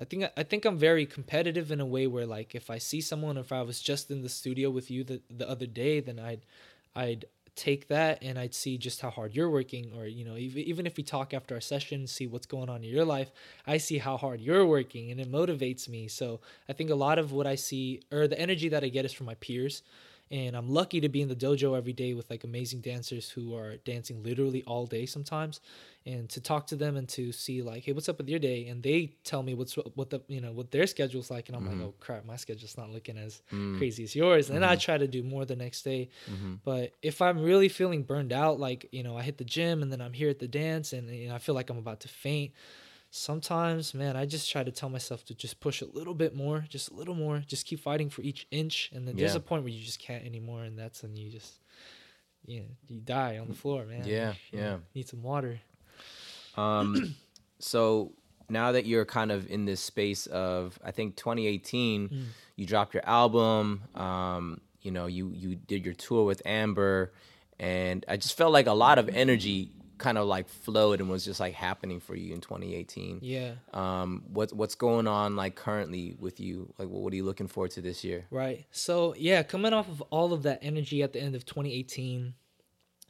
Speaker 3: I think I think I'm very competitive in a way where like if I see someone, if I was just in the studio with you the the other day, then I'd I'd take that and I'd see just how hard you're working, or you know, even even if we talk after our session, see what's going on in your life, I see how hard you're working, and it motivates me. So I think a lot of what I see or the energy that I get is from my peers and I'm lucky to be in the dojo every day with like amazing dancers who are dancing literally all day sometimes. And to talk to them and to see like hey what's up with your day? And they tell me what's what the you know what their schedule's like. And I'm like mm-hmm. oh crap my schedule's not looking as mm. crazy as yours. And then I mm-hmm. try to do more the next day. Mm-hmm. But if I'm really feeling burned out like you know I hit the gym and then I'm here at the dance and you know I feel like I'm about to faint sometimes man i just try to tell myself to just push a little bit more just a little more just keep fighting for each inch and then there's a point where you just can't anymore and that's when you just you know, you die on the floor man
Speaker 2: Yeah,
Speaker 3: You
Speaker 2: yeah.
Speaker 3: need some water
Speaker 2: Um, so now that you're kind of in this space of, I think 2018,
Speaker 3: Mm.
Speaker 2: you dropped your album. Um, you know, you you did your tour with Amber, and I just felt like a lot of energy kind of like flowed and was just like happening for you in 2018.
Speaker 3: yeah
Speaker 2: Um, what what's going on like currently with you? Like, what are you looking forward to this year?
Speaker 3: Right. So yeah, coming off of all of that energy at the end of 2018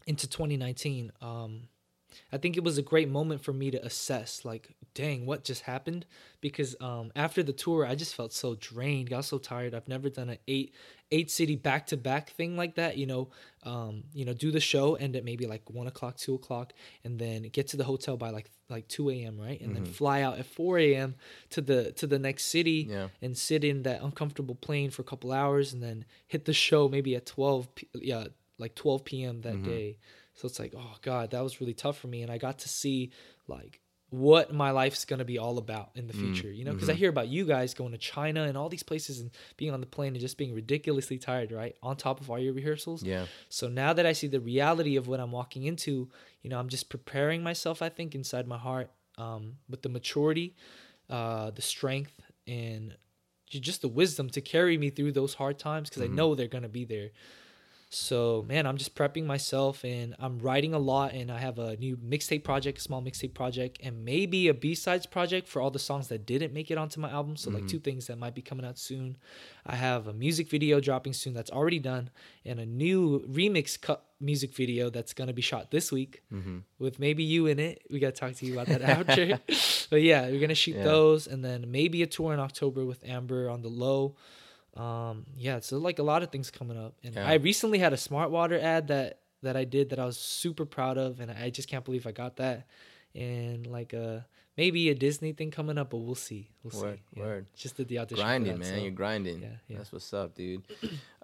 Speaker 3: into 2019, um, I think it was a great moment for me to assess, like, dang, what just happened? Because um, after the tour, I just felt so drained, got so tired. I've never done an eight eight city back to back thing like that. You know, um, you know, do the show, end at maybe like one o'clock, two o'clock, and then get to the hotel by like like 2 a.m. right, and then fly out at 4 a.m. to the to the next city
Speaker 2: Yeah.
Speaker 3: and sit in that uncomfortable plane for a couple hours, and then hit the show maybe at 12 p- yeah like 12 p.m. that day. So it's like, oh god, that was really tough for me, and I got to see like what my life's gonna be all about in the future. You know, because I hear about you guys going to China and all these places and being on the plane and just being ridiculously tired, right? On top of all your rehearsals.
Speaker 2: Yeah.
Speaker 3: So now that I see the reality of what I'm walking into, you know, I'm just preparing myself. I think inside my heart, um, with the maturity, uh, the strength, and just the wisdom to carry me through those hard times because I know they're gonna be there. So man, I'm just prepping myself and I'm writing a lot and I have a new mixtape project, a small mixtape project, and maybe a B-sides project for all the songs that didn't make it onto my album. So like mm-hmm. two things that might be coming out soon. I have a music video dropping soon that's already done, and a new remix cut music video that's gonna be shot this week mm-hmm. with maybe you in it. We gotta talk to you about that after. but yeah, we're gonna shoot
Speaker 2: Yeah.
Speaker 3: those and then maybe a tour in October with Amber on the low um yeah so like a lot of things coming up and
Speaker 2: Yeah.
Speaker 3: i recently had a smart water ad that that i did that i was super proud of and i just can't believe i got that and like uh maybe a disney thing coming up but we'll see we'll
Speaker 2: Word,
Speaker 3: see Yeah.
Speaker 2: word.
Speaker 3: just did the audition
Speaker 2: grinding,
Speaker 3: that,
Speaker 2: man.
Speaker 3: so-
Speaker 2: You're grinding.
Speaker 3: yeah, yeah.
Speaker 2: That's what's up, dude.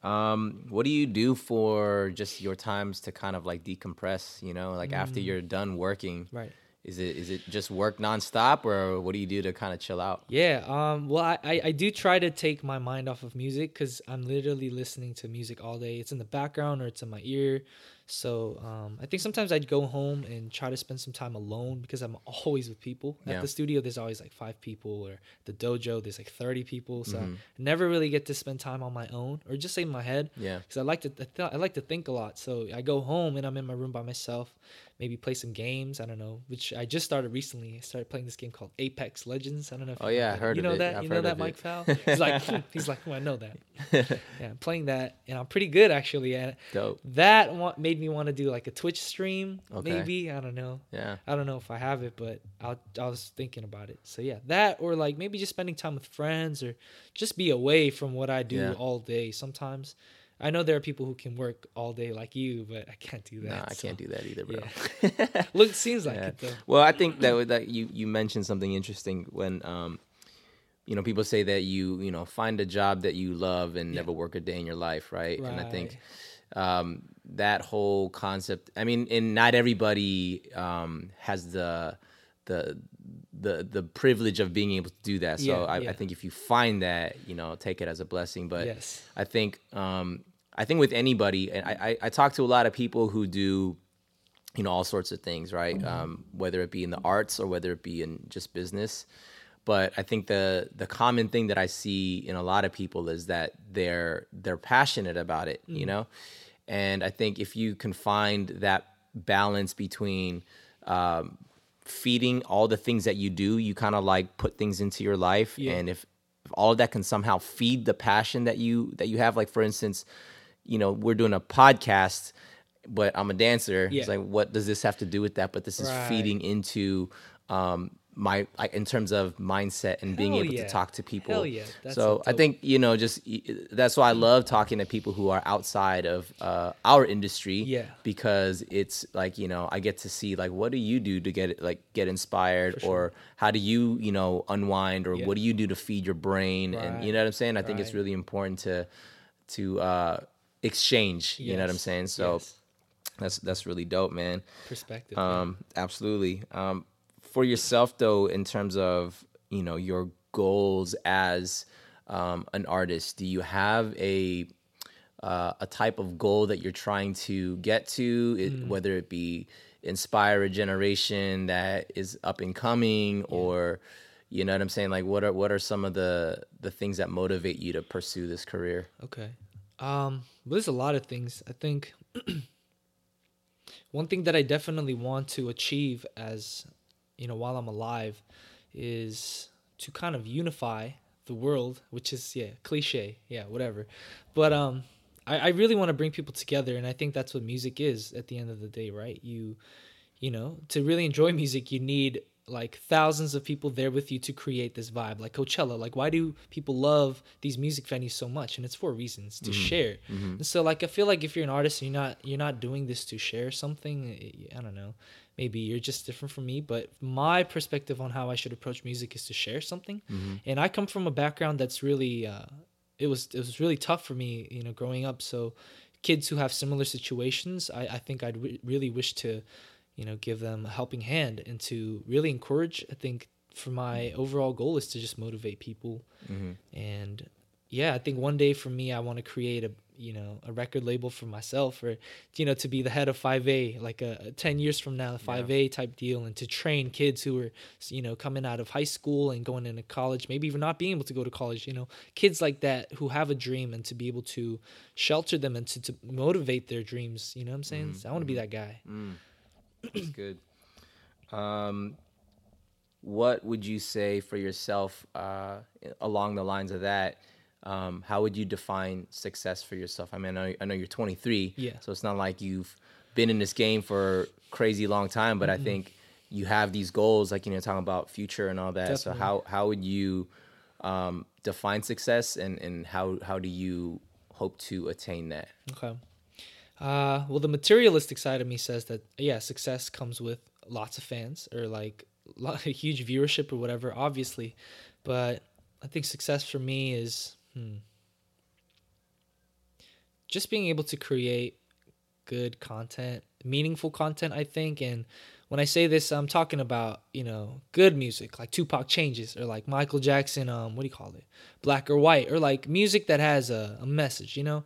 Speaker 2: um, what do you do for just your times to kind of like decompress? You know, like after you're done working,
Speaker 3: Mm. right
Speaker 2: is it is it just work nonstop, or what do you do to kind of chill out?
Speaker 3: Yeah, um, well, I, I, do try to take my mind off of music because I'm literally listening to music all day. It's in the background or it's in my ear. So um, I think sometimes I'd go home and try to spend some time alone because I'm always with people.
Speaker 2: Yeah.
Speaker 3: At the studio, there's always like five people, or the dojo, there's like 30 people. So
Speaker 2: Mm-hmm.
Speaker 3: I never really get to spend time on my own or just in my head
Speaker 2: Yeah,
Speaker 3: because I like to I, th- I like to think a lot. So I go home and I'm in my room by myself. Maybe play some games. I don't know, which I just started recently. I started playing this game called Apex Legends. I don't know. if
Speaker 2: Oh,
Speaker 3: you know
Speaker 2: yeah, I heard
Speaker 3: You know
Speaker 2: it.
Speaker 3: that?
Speaker 2: I've
Speaker 3: you know that, Mike
Speaker 2: it.
Speaker 3: Fowl? He's like, he's like, oh, I know that. yeah, I'm playing that, and I'm pretty good actually. And
Speaker 2: dope.
Speaker 3: that wa- made me want to do like a Twitch stream.
Speaker 2: Okay.
Speaker 3: Maybe I don't know.
Speaker 2: Yeah,
Speaker 3: I don't know if I have it, but I I was thinking about it. So yeah, that or like maybe just spending time with friends or just be away from what I do
Speaker 2: Yeah.
Speaker 3: all day. Sometimes I know there are people who can work all day like you, but I can't do that.
Speaker 2: Nah, I
Speaker 3: so-
Speaker 2: can't do that either, bro.
Speaker 3: Yeah. Look, seems like
Speaker 2: Yeah.
Speaker 3: it though.
Speaker 2: Well, I think that that you you mentioned something interesting when um, you know, people say that you you know find a job that you love and
Speaker 3: Yeah.
Speaker 2: never work a day in your life, right? And I think um, that whole concept. I mean, and not everybody um, has the the the the privilege of being able to do that. So
Speaker 3: Yeah,
Speaker 2: I,
Speaker 3: yeah.
Speaker 2: I think if you find that, you know, take it as a blessing. But
Speaker 3: Yes.
Speaker 2: I think um, I think with anybody, and I, I I talk to a lot of people who do you know all sorts of things right? Um, whether it be in the arts or whether it be in just business. But i think the the common thing that i see in a lot of people is that they're they're passionate about it you know? And i think if you can find that balance between um, feeding all the things that you do you kind of like put things into your life.
Speaker 3: Yeah.
Speaker 2: and if, if all of that can somehow feed the passion that you that you have like for instance you know we're doing a podcast but i'm a dancer
Speaker 3: Yeah.
Speaker 2: it's like what does this have to do with that but this is
Speaker 3: Right.
Speaker 2: feeding into um my I, in terms of mindset and being
Speaker 3: Hell
Speaker 2: able
Speaker 3: yeah.
Speaker 2: to talk to people
Speaker 3: yeah.
Speaker 2: So i think you know just that's why i love talking to people who are outside of uh, our industry
Speaker 3: Yeah.
Speaker 2: because it's like you know i get to see like what do you do to get like get inspired or how do you you know unwind or
Speaker 3: Yeah.
Speaker 2: what do you do to feed your brain and you know what i'm saying i think it's really important to to uh exchange you know what i'm saying so
Speaker 3: Yes.
Speaker 2: that's that's really dope man
Speaker 3: perspective. man.
Speaker 2: um absolutely um for yourself though in terms of you know your goals as um an artist do you have a uh, a type of goal that you're trying to get to it,
Speaker 3: Mm.
Speaker 2: whether it be inspire a generation that is up and coming or you know what i'm saying like what are what are some of the the things that motivate you to pursue this career
Speaker 3: Okay. Um, but there's a lot of things. I think one thing that I definitely want to achieve as you know while I'm alive is to kind of unify the world, which is yeah, cliche, yeah, whatever. But um I, I really want to bring people together and I think that's what music is at the end of the day, right? You you know, to really enjoy music you need like thousands of people there with you to create this vibe. Like coachella like why do people love these music venues so much? And it's for reasons to mm-hmm. share. Mm-hmm. And so like i feel like if you're an artist and you're not you're not doing this to share something eh, i don't know. Maybe you're just different from me but my perspective on how i should approach music is to share something. Mm-hmm. And i come from a background that's really uh it was it was really tough for me you know growing up. So kids who have similar situations i, I think i'd re- really wish to you know give them a helping hand and to really encourage i think for my overall goal is to just motivate people. Mm-hmm. And yeah i think one day for me i want to create a you know a record label for myself or you know to be the head of 5a like a, a 10 years from now 5a type deal and to train kids who are you know coming out of high school and going into college maybe even not being able to go to college you know kids like that who have a dream and to be able to shelter them and to, to motivate their dreams you know what i'm saying? Mm-hmm. So i want to be mm-hmm. that guy mm.
Speaker 2: That's good. Um, what would you say for yourself uh, along the lines of that? Um, how would you define success for yourself? I mean, I know, I know you're 23,
Speaker 3: Yeah.
Speaker 2: so it's not like you've been in this game for crazy long time, but I think you have these goals, like you know, talking about future and all that. So how how would you um, define success, and and how how do you hope to attain that?
Speaker 3: Okay. Uh, well, the materialistic side of me says that yeah, success comes with lots of fans or like lo- a huge viewership or whatever, obviously. But I think success for me is hmm, just being able to create good content, meaningful content. I think, and when I say this, I'm talking about you know good music like Tupac Changes or like Michael Jackson. Um, what do you call it? Black or White or like music that has a, a message. You know.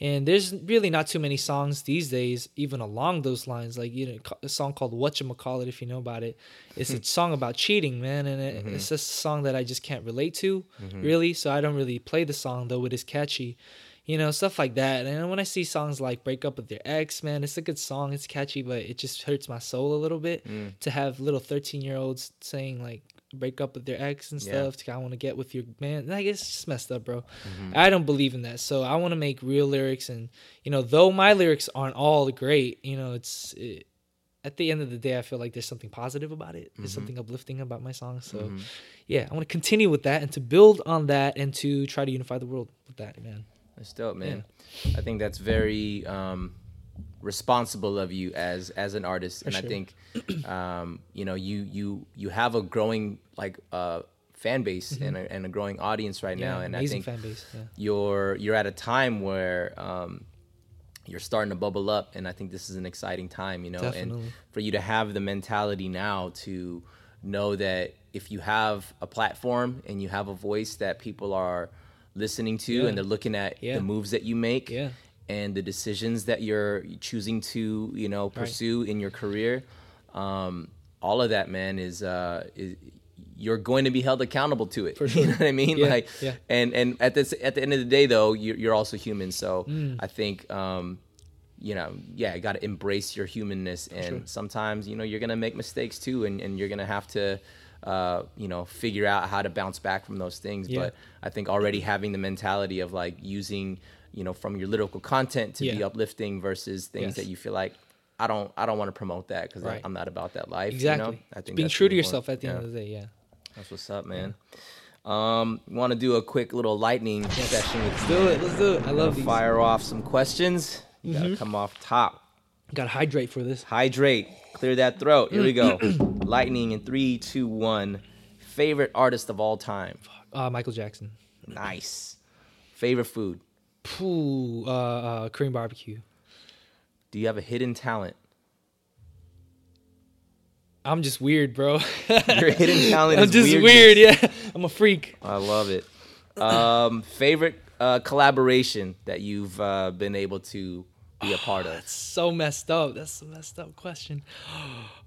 Speaker 3: And there's really not too many songs these days, even along those lines. Like you know, a song called "Whatchamacallit," if you know about it. It's hmm. a song about cheating, man, and it, it's mm-hmm. just a song that I just can't relate to, mm-hmm. really. So I don't really play the song, though it is catchy, you know, stuff like that. And when I see songs like "Break Up with Your Ex," man, it's a good song, it's catchy, but it just hurts my soul a little bit mm. to have little thirteen year olds saying like break up with their ex and
Speaker 2: Yeah.
Speaker 3: stuff. I want to get with your man. Like it's just messed up, bro. Mm-hmm. I don't believe in that. So I want to make real lyrics, and you know, though my lyrics aren't all great, you know, it's it, at the end of the day, I feel like there's something positive about it. There's mm-hmm. something uplifting about my song. So mm-hmm. yeah, I want to continue with that and to build on that and to try to unify the world with that, man.
Speaker 2: That's dope, man. I think that's very um, responsible of you as as an artist, and I think um, you know you you you have a growing like uh, fan base and, a, and a growing audience right now, and I think
Speaker 3: fan base. Yeah.
Speaker 2: you're you're at a time where um, you're starting to bubble up, and I think this is an exciting time, you know, and for you to have the mentality now to know that if you have a platform and you have a voice that people are listening to
Speaker 3: Yeah.
Speaker 2: and they're looking at
Speaker 3: Yeah.
Speaker 2: the moves that you make
Speaker 3: Yeah.
Speaker 2: And the decisions that you're choosing to you know pursue in your career um, all of that man is uh is you're going to be held accountable to it. You know what i mean?
Speaker 3: Yeah,
Speaker 2: like
Speaker 3: yeah.
Speaker 2: and and at this at the end of the day though you're, you're also human. So
Speaker 3: Mm.
Speaker 2: i think um you know yeah you got to embrace your humanness. And sometimes you know you're gonna make mistakes too and, and you're gonna have to uh, you know figure out how to bounce back from those things.
Speaker 3: Yeah.
Speaker 2: but i think already having the mentality of like using you know from your lyrical content to be uplifting versus things
Speaker 3: Yes.
Speaker 2: that you feel like i don't i don't want to promote that because
Speaker 3: Right.
Speaker 2: i'm not about that life
Speaker 3: Exactly.
Speaker 2: you know? i think
Speaker 3: Being true to yourself at the end of the day. Yeah.
Speaker 2: Yeah, that's what's up man um want to do a quick little lightning session with
Speaker 3: Let's do it. Let's do it. I love these.
Speaker 2: fire off some questions you gotta come off top
Speaker 3: Got to hydrate for this.
Speaker 2: Hydrate. Clear that throat. Here we go. Lightning in three, two, one. Favorite artist of all time.
Speaker 3: Uh, Michael Jackson.
Speaker 2: Nice. Favorite food.
Speaker 3: Pooh. Uh, uh, Korean barbecue.
Speaker 2: Do you have a hidden talent?
Speaker 3: I'm just weird, bro.
Speaker 2: Your hidden talent
Speaker 3: I'm just weird. Yeah. I'm a freak.
Speaker 2: I love it. Um, favorite uh, collaboration that you've uh, been able to be a part of.
Speaker 3: That's so messed up. That's a messed up question.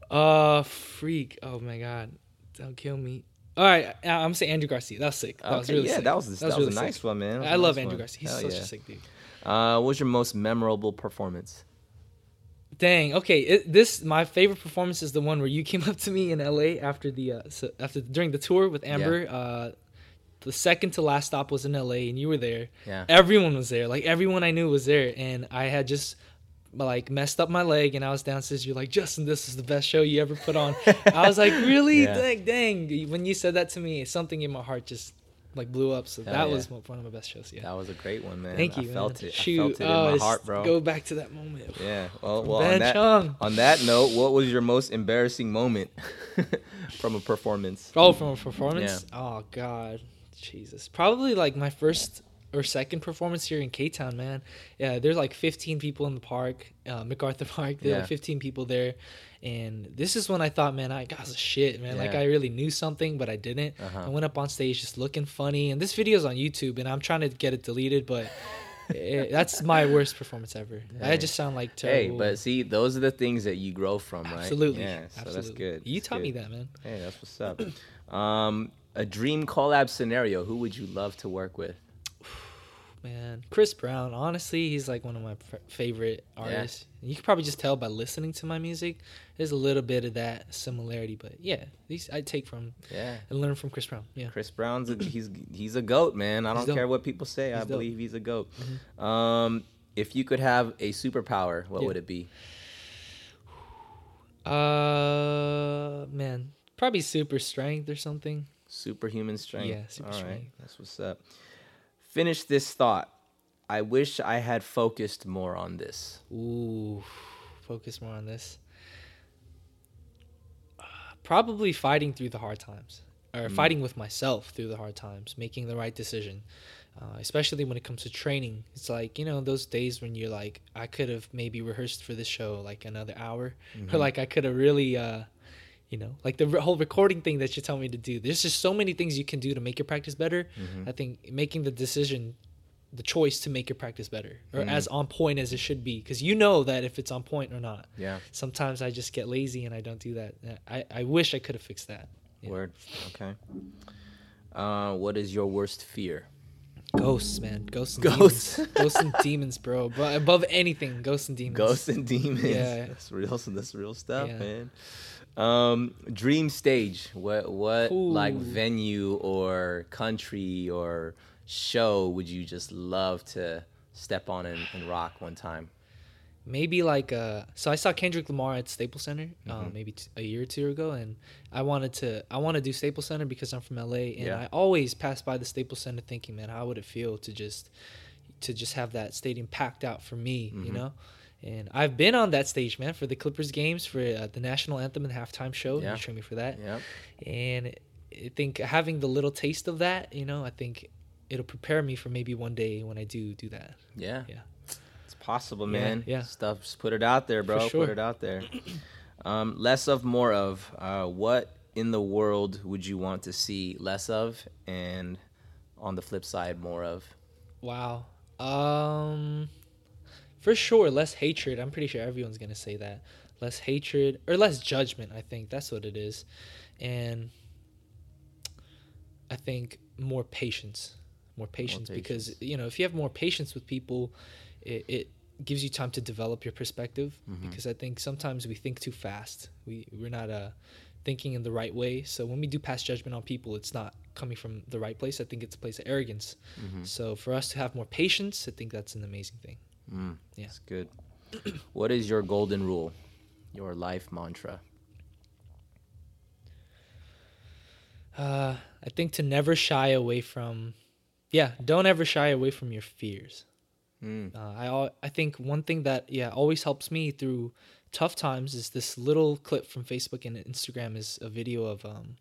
Speaker 3: Uh, freak. Oh my god. Don't kill me. All right, I'm saying Andrew Garcia. That was sick. That was really
Speaker 2: yeah,
Speaker 3: sick.
Speaker 2: that was- that was a
Speaker 3: really
Speaker 2: nice
Speaker 3: sick.
Speaker 2: one, man.
Speaker 3: I
Speaker 2: was
Speaker 3: love
Speaker 2: nice
Speaker 3: Andrew
Speaker 2: one.
Speaker 3: Garcia. He's
Speaker 2: Hell
Speaker 3: such
Speaker 2: yeah.
Speaker 3: a sick dude.
Speaker 2: Uh, what was your most memorable performance?
Speaker 3: Dang. Okay. It, this my favorite performance is the one where you came up to me in L.A. after the uh, so after during the tour with Amber. Uh, the second to last stop was in L.A. and you were there.
Speaker 2: Yeah.
Speaker 3: Everyone was there. Like everyone I knew was there, and I had just like messed up my leg and I was downstairs. You're like, Justin, this is the best show you ever put on. I was like, really?
Speaker 2: Yeah.
Speaker 3: Dang, dang. When you said that to me, something in my heart just like blew up. So
Speaker 2: Hell
Speaker 3: that
Speaker 2: yeah.
Speaker 3: was one of my best shows. Yeah.
Speaker 2: That was a great one, man.
Speaker 3: Thank you.
Speaker 2: I
Speaker 3: man.
Speaker 2: felt it.
Speaker 3: Shoot.
Speaker 2: I felt it in
Speaker 3: oh,
Speaker 2: my heart, bro.
Speaker 3: Go back to that moment.
Speaker 2: Yeah. Well, well on, that,
Speaker 3: Chung.
Speaker 2: on that note, what was your most embarrassing moment from a performance?
Speaker 3: Oh, from a performance? Oh God, Jesus! Probably like my first or second performance here in K Town, man. Yeah, there's like 15 people in the park, uh, MacArthur Park. There
Speaker 2: Yeah.
Speaker 3: are like 15 people there, and this is when I thought, man, I got shit, man.
Speaker 2: Yeah.
Speaker 3: Like I really knew something, but I didn't.
Speaker 2: Uh-huh.
Speaker 3: I went up on stage just looking funny, and this video's on YouTube, and I'm trying to get it deleted, but. eh, that's my worst performance ever. I just sound like terrible.
Speaker 2: Hey, but see, those are the things that you grow from, right?
Speaker 3: absolutely,
Speaker 2: Yeah, so
Speaker 3: absolutely.
Speaker 2: that's good.
Speaker 3: You
Speaker 2: That's
Speaker 3: taught me that, man.
Speaker 2: Hey, that's what's up. Um, a dream collab scenario. Who would you love to work with?
Speaker 3: Man. Chris Brown, honestly, he's like one of my favorite artists. You can probably just tell by listening to my music. There's a little bit of that similarity, but yeah, these I take from
Speaker 2: Yeah.
Speaker 3: and learn from Chris Brown. Yeah.
Speaker 2: Chris Brown's a, he's he's a goat, man. I
Speaker 3: He's
Speaker 2: don't
Speaker 3: dope.
Speaker 2: care what people say. I
Speaker 3: dope. Mm-hmm.
Speaker 2: believe he's a goat. Um, if you could have a superpower, what
Speaker 3: Yeah.
Speaker 2: would it be?
Speaker 3: Uh, man, probably super strength or something.
Speaker 2: Superhuman strength.
Speaker 3: Yeah, super
Speaker 2: All right,
Speaker 3: strength.
Speaker 2: that's what's up. Finish this thought. I wish I had focused more on this.
Speaker 3: Ooh, focus more on this. Uh, Probably fighting through the hard times, or fighting with myself through the hard times, making the right decision. Uh, especially when it comes to training, it's like you know those days when you're like, I could have maybe rehearsed for this show like another hour, or like I could have really, uh, you know, like the whole recording thing that you tell me to do. There's just so many things you can do to make your practice better. I think making the decision the choice to make your practice better or as on point as it should be because you know that if it's on point or not
Speaker 2: Yeah.
Speaker 3: sometimes i just get lazy and i don't do that i, I wish i could have fixed that Yeah.
Speaker 2: Word. Okay. Uh, what is your worst fear?
Speaker 3: ghosts man ghosts and
Speaker 2: Ghosts.
Speaker 3: demons. ghosts and demons bro but above anything ghosts and demons
Speaker 2: Ghosts and demons.
Speaker 3: Yeah.
Speaker 2: That's real. That's real stuff,
Speaker 3: Yeah.
Speaker 2: man. Um, dream stage. What what like venue or country or show would you just love to step on and, and rock one time?
Speaker 3: maybe like uh so i saw kendrick lamar at staples center
Speaker 2: Mm-hmm.
Speaker 3: um, maybe t- a year or two ago and i wanted to i want to do staples center because i'm from la and
Speaker 2: Yeah.
Speaker 3: i always pass by the staples center thinking man how would it feel to just to just have that stadium packed out for me,
Speaker 2: Mm-hmm.
Speaker 3: you know. And I've been on that stage, man, for the Clippers games, for uh, the national anthem and halftime show.
Speaker 2: Yeah.
Speaker 3: You trained me for that.
Speaker 2: Yeah.
Speaker 3: And I think having the little taste of that, you know, I think it'll prepare me for maybe one day when I do do that.
Speaker 2: Yeah.
Speaker 3: Yeah.
Speaker 2: It's possible,
Speaker 3: Yeah,
Speaker 2: man.
Speaker 3: yeah.
Speaker 2: Stuff, just put it out there, bro.
Speaker 3: sure.
Speaker 2: Put it out there. Um, less of, more of. Uh, what in the world would you want to see less of, and on the flip side, more of?
Speaker 3: Wow. Um for sure less hatred. I'm pretty sure everyone's going to say that. Less hatred or less judgment, I think. That's what it is. And I think more patience. More patience because
Speaker 2: patience.
Speaker 3: you know, if you have more patience with people, it, it gives you time to develop your perspective because I think sometimes we think too fast. We we're not uh thinking in the right way. So when we do pass judgment on people, it's not coming from the right place. I think it's a place of arrogance. So for us to have more patience, I think that's an amazing thing. Yeah.
Speaker 2: That's good. what is your golden rule? Your life mantra?
Speaker 3: Uh, I think to never shy away from, yeah, don't ever shy away from your fears.
Speaker 2: Mm.
Speaker 3: Uh, I I think one thing that yeah always helps me through tough times is this little clip from Facebook and Instagram is a video of um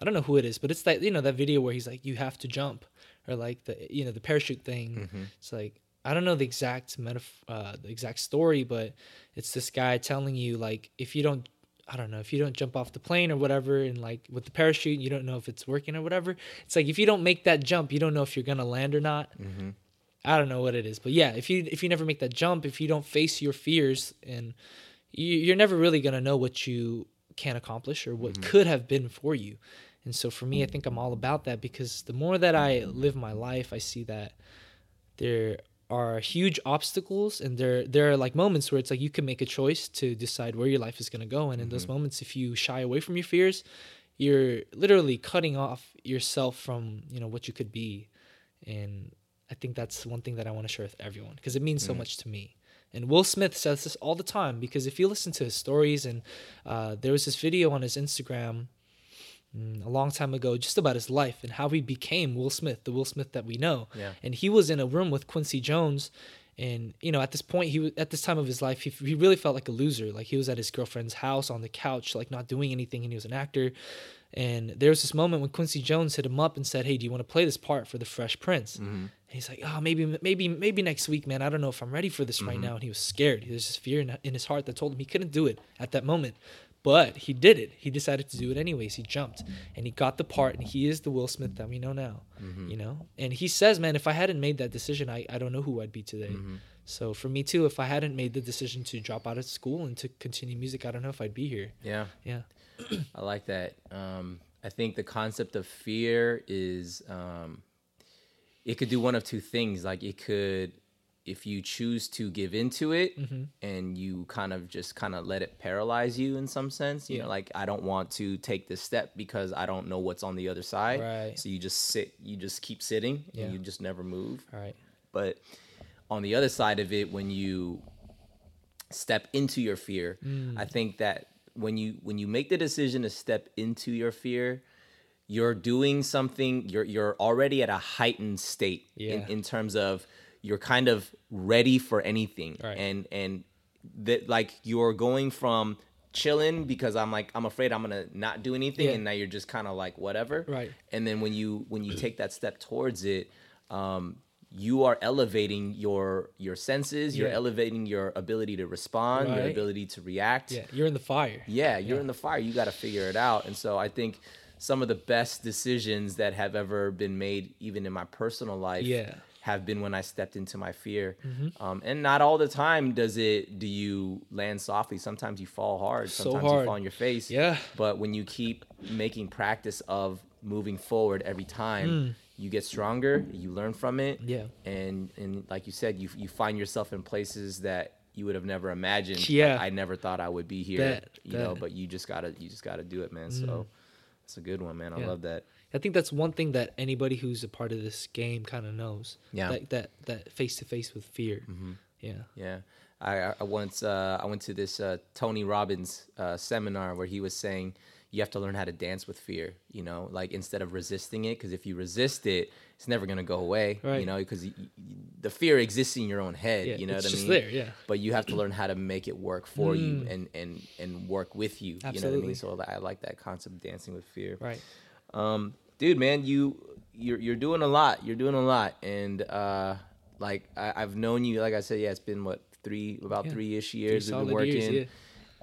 Speaker 3: I don't know who it is but it's that you know that video where he's like you have to jump or like the you know the parachute thing it's like I don't know the exact metaf- uh the exact story but it's this guy telling you like if you don't I don't know if you don't jump off the plane or whatever and like with the parachute you don't know if it's working or whatever. It's like if you don't make that jump you don't know if you're gonna land or not. I don't know what it is, but yeah, if you if you never make that jump, if you don't face your fears, and you, you're never really gonna know what you can accomplish or what could have been for you. And so for me, I think I'm all about that because the more that I live my life, I see that there are huge obstacles and there there are like moments where it's like you can make a choice to decide where your life is going to go. And in those moments if you shy away from your fears you're literally cutting off yourself from you know what you could be. And i think that's one thing that i want to share with everyone because it means so much to me. And will smith says this all the time because if you listen to his stories and uh, there was this video on his instagram mm, Mm, a long time ago just about his life and how he became Will Smith, the Will Smith that we know.
Speaker 2: Yeah.
Speaker 3: And he was in a room with Quincy Jones and you know at this point he was at this time of his life he, he really felt like a loser. Like he was at his girlfriend's house on the couch like not doing anything and he was an actor. And there was this moment when Quincy Jones hit him up and said hey do you want to play this part for the Fresh Prince? Mm-hmm. And he's like oh maybe maybe maybe next week man. I don't know if I'm ready for this right mm-hmm. now. And he was scared. There's this fear in, in his heart that told him he couldn't do it at that moment but he did it. He decided to do it anyways. He jumped and he got the part, and he is the Will Smith that we know now. You know, and he says, "Man, if I hadn't made that decision, I, I don't know who I'd be today." So for me too, if I hadn't made the decision to drop out of school and to continue music, I don't know if I'd be here.
Speaker 2: Yeah.
Speaker 3: Yeah,
Speaker 2: I like that. Um, I think the concept of fear is um, it could do one of two things. Like it could, if you choose to give into it
Speaker 3: Mm-hmm.
Speaker 2: and you kind of just kind of let it paralyze you in some sense, you
Speaker 3: Yeah.
Speaker 2: know, like I don't want to take this step because I don't know what's on the other side.
Speaker 3: Right.
Speaker 2: So you just sit, you just keep sitting
Speaker 3: Yeah.
Speaker 2: and you just never move.
Speaker 3: all right.
Speaker 2: But on the other side of it, when you step into your fear,
Speaker 3: Mm.
Speaker 2: I think that when you when you make the decision to step into your fear, you're doing something. You're you're already at a heightened state in, in terms of you're kind of ready for anything,
Speaker 3: Right.
Speaker 2: and and that like you're going from chilling because I'm like I'm afraid I'm gonna not do anything,
Speaker 3: Yeah.
Speaker 2: and now you're just kind of like whatever,
Speaker 3: Right.
Speaker 2: and then when you when you take that step towards it um, you are elevating your your senses you're elevating your ability to respond your ability to react
Speaker 3: Yeah, you're in the fire.
Speaker 2: yeah you're in the fire you got to figure it out and so i think some of the best decisions that have ever been made even in my personal life
Speaker 3: Yeah. Mm-hmm.
Speaker 2: have been when i stepped into my fear um, and not all the time does it do you land softly sometimes you fall hard
Speaker 3: So
Speaker 2: sometimes you fall on your face
Speaker 3: Yeah.
Speaker 2: but when you keep making practice of moving forward every time, you get stronger, you learn from it.
Speaker 3: Mm. Yeah.
Speaker 2: And and like you said, you you find yourself in places that you would have never imagined.
Speaker 3: Yeah.
Speaker 2: Like, I never thought I would be here. You know.
Speaker 3: Mm.
Speaker 2: but you just gotta you just gotta do it, man. So it's a good one, man. I
Speaker 3: Yeah.
Speaker 2: love that.
Speaker 3: I think that's one thing that anybody who's a part of this game kind of knows.
Speaker 2: Yeah.
Speaker 3: That that that face to face with fear. Yeah.
Speaker 2: Yeah. I, I- once uh, I went to this uh, Tony Robbins uh, seminar where he was saying, you have to learn how to dance with fear. You know, like instead of resisting it, because if you resist it, it's never gonna go away.
Speaker 3: Right.
Speaker 2: You know, because the fear exists in your own head.
Speaker 3: Yeah,
Speaker 2: you know what I
Speaker 3: just
Speaker 2: mean?
Speaker 3: there, yeah.
Speaker 2: But you have to learn how to make it work for you and and and work with you. Absolutely. You know what I mean? So I like that concept of dancing with fear
Speaker 3: Right.
Speaker 2: Um, dude, man, you you're you're doing a lot. You're doing a lot, and uh, like I, I've known you. Like I said, yeah, it's been what three about
Speaker 3: Yeah.
Speaker 2: three ish years we've been working,
Speaker 3: years,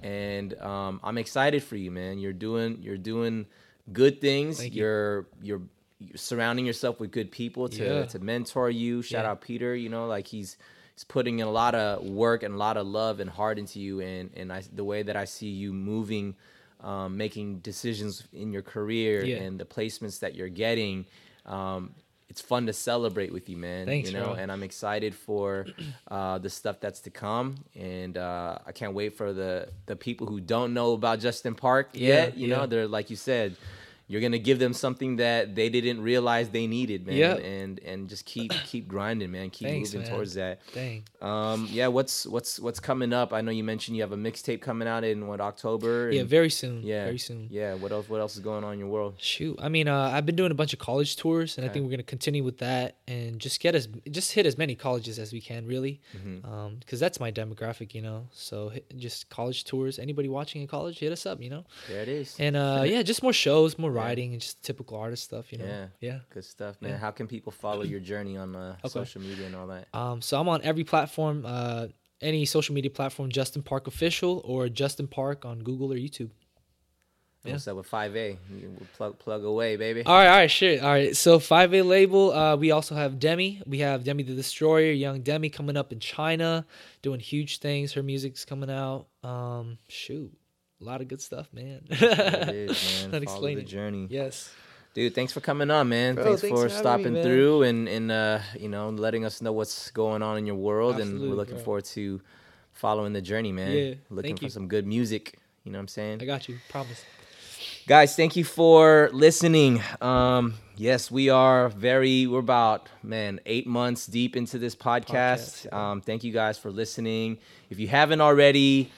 Speaker 2: and um, I'm excited for you, man. You're doing you're doing good things.
Speaker 3: Thank you.
Speaker 2: you're you're you're surrounding yourself with good people to
Speaker 3: Yeah.
Speaker 2: to mentor you. Shout
Speaker 3: Yeah.
Speaker 2: out Peter. You know, like he's. He's putting in a lot of work and a lot of love and heart into you, and and I, the way that I see you moving, um, making decisions in your career
Speaker 3: Yeah.
Speaker 2: and the placements that you're getting, um, it's fun to celebrate with you, man.
Speaker 3: Thanks,
Speaker 2: you know,
Speaker 3: bro.
Speaker 2: and I'm excited for uh, the stuff that's to come, and uh, I can't wait for the the people who don't know about Justin Park yet.
Speaker 3: Yeah,
Speaker 2: you know, they're like you said. You're gonna give them something that they didn't realize they needed, man,
Speaker 3: Yep.
Speaker 2: and and just keep keep grinding, man. Keep
Speaker 3: Thanks,
Speaker 2: moving
Speaker 3: man.
Speaker 2: towards that.
Speaker 3: Dang.
Speaker 2: Um, yeah, what's what's what's coming up? I know you mentioned you have a mixtape coming out in what October.
Speaker 3: Yeah, very soon.
Speaker 2: yeah,
Speaker 3: Very soon.
Speaker 2: Yeah, what else? What else is going on in your world?
Speaker 3: Shoot, I mean, uh, I've been doing a bunch of college tours, and I think we're gonna continue with that, and just get as just hit as many colleges as we can, really,
Speaker 2: Mm-hmm.
Speaker 3: because that's my demographic, you know. So hit, just college tours. Anybody watching in college, hit us up, you know.
Speaker 2: There it is.
Speaker 3: And uh, yeah, just more shows, more writing, and just typical artist stuff, you know.
Speaker 2: Yeah.
Speaker 3: Yeah.
Speaker 2: Good stuff, man.
Speaker 3: Yeah.
Speaker 2: How can people follow your journey on uh,
Speaker 3: Okay.
Speaker 2: social media and all that?
Speaker 3: Um, so I'm on every platform, uh, any social media platform, Justin Park official or Justin Park on Google or YouTube. Yeah.
Speaker 2: What's up with Five A? Plug plug away, baby.
Speaker 3: All right, all right, sure. All right. So 5A label, uh, we also have Demi. We have Demi the Destroyer, young Demi coming up in China, doing huge things. Her music's coming out. Um, shoot. A lot of good stuff, man.
Speaker 2: There it is, man.
Speaker 3: Not
Speaker 2: Follow the journey.
Speaker 3: yes.
Speaker 2: Dude, thanks for coming on, man.
Speaker 3: Bro,
Speaker 2: thanks,
Speaker 3: thanks
Speaker 2: for
Speaker 3: for
Speaker 2: stopping
Speaker 3: me,
Speaker 2: through and and uh, you know letting us know what's going on in your world,
Speaker 3: Absolutely, and
Speaker 2: we're looking
Speaker 3: bro.
Speaker 2: forward to following the journey, man.
Speaker 3: Yeah,
Speaker 2: looking
Speaker 3: thank
Speaker 2: for
Speaker 3: you.
Speaker 2: some good music. You know what I'm saying?
Speaker 3: I got you. Promise.
Speaker 2: guys thank you for listening um yes we are very we're about man eight months deep into this podcast,
Speaker 3: Podcast, yeah.
Speaker 2: um thank you guys for listening if you haven't already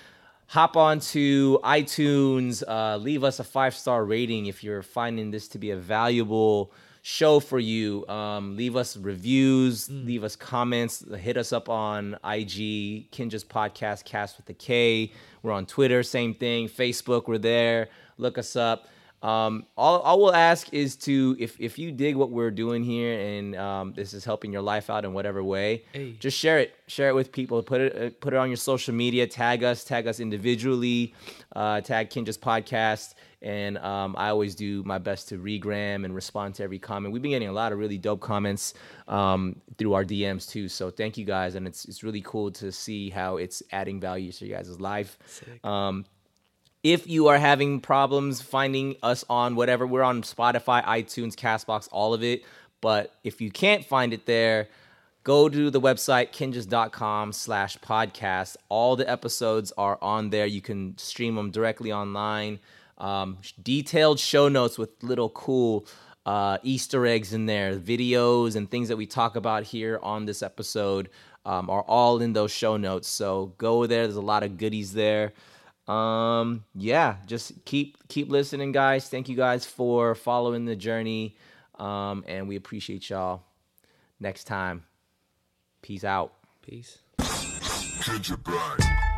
Speaker 2: hop on to itunes uh leave us a five star rating if you're finding this to be a valuable show for you. Um leave us reviews leave us comments hit us up on ig kinjaz podcast cast with the k. We're on twitter same thing. Facebook we're there. Look us up. Um, all, all we'll ask is to if if you dig what we're doing here and um, this is helping your life out in whatever way,
Speaker 3: Hey.
Speaker 2: just share it. Share it with people. Put it uh, put it on your social media. Tag us. Tag us individually. Uh, tag Kinjaz podcast. And um, I always do my best to regram and respond to every comment. We've been getting a lot of really dope comments um, through our DMs too. So thank you guys, and it's it's really cool to see how it's adding value to your guys' life. If you are having problems finding us on whatever, we're on Spotify, iTunes, Castbox, all of it. But if you can't find it there, go to the website kinjaz.com slash podcast. All the episodes are on there. You can stream them directly online. Um, detailed show notes with little cool uh, Easter eggs in there, videos and things that we talk about here on this episode um, are all in those show notes. So go there. There's a lot of goodies there um yeah just keep keep listening guys. Thank you guys for following the journey. Um and we appreciate y'all. Next time. Peace out.
Speaker 3: Peace.
Speaker 1: Kinja Bang.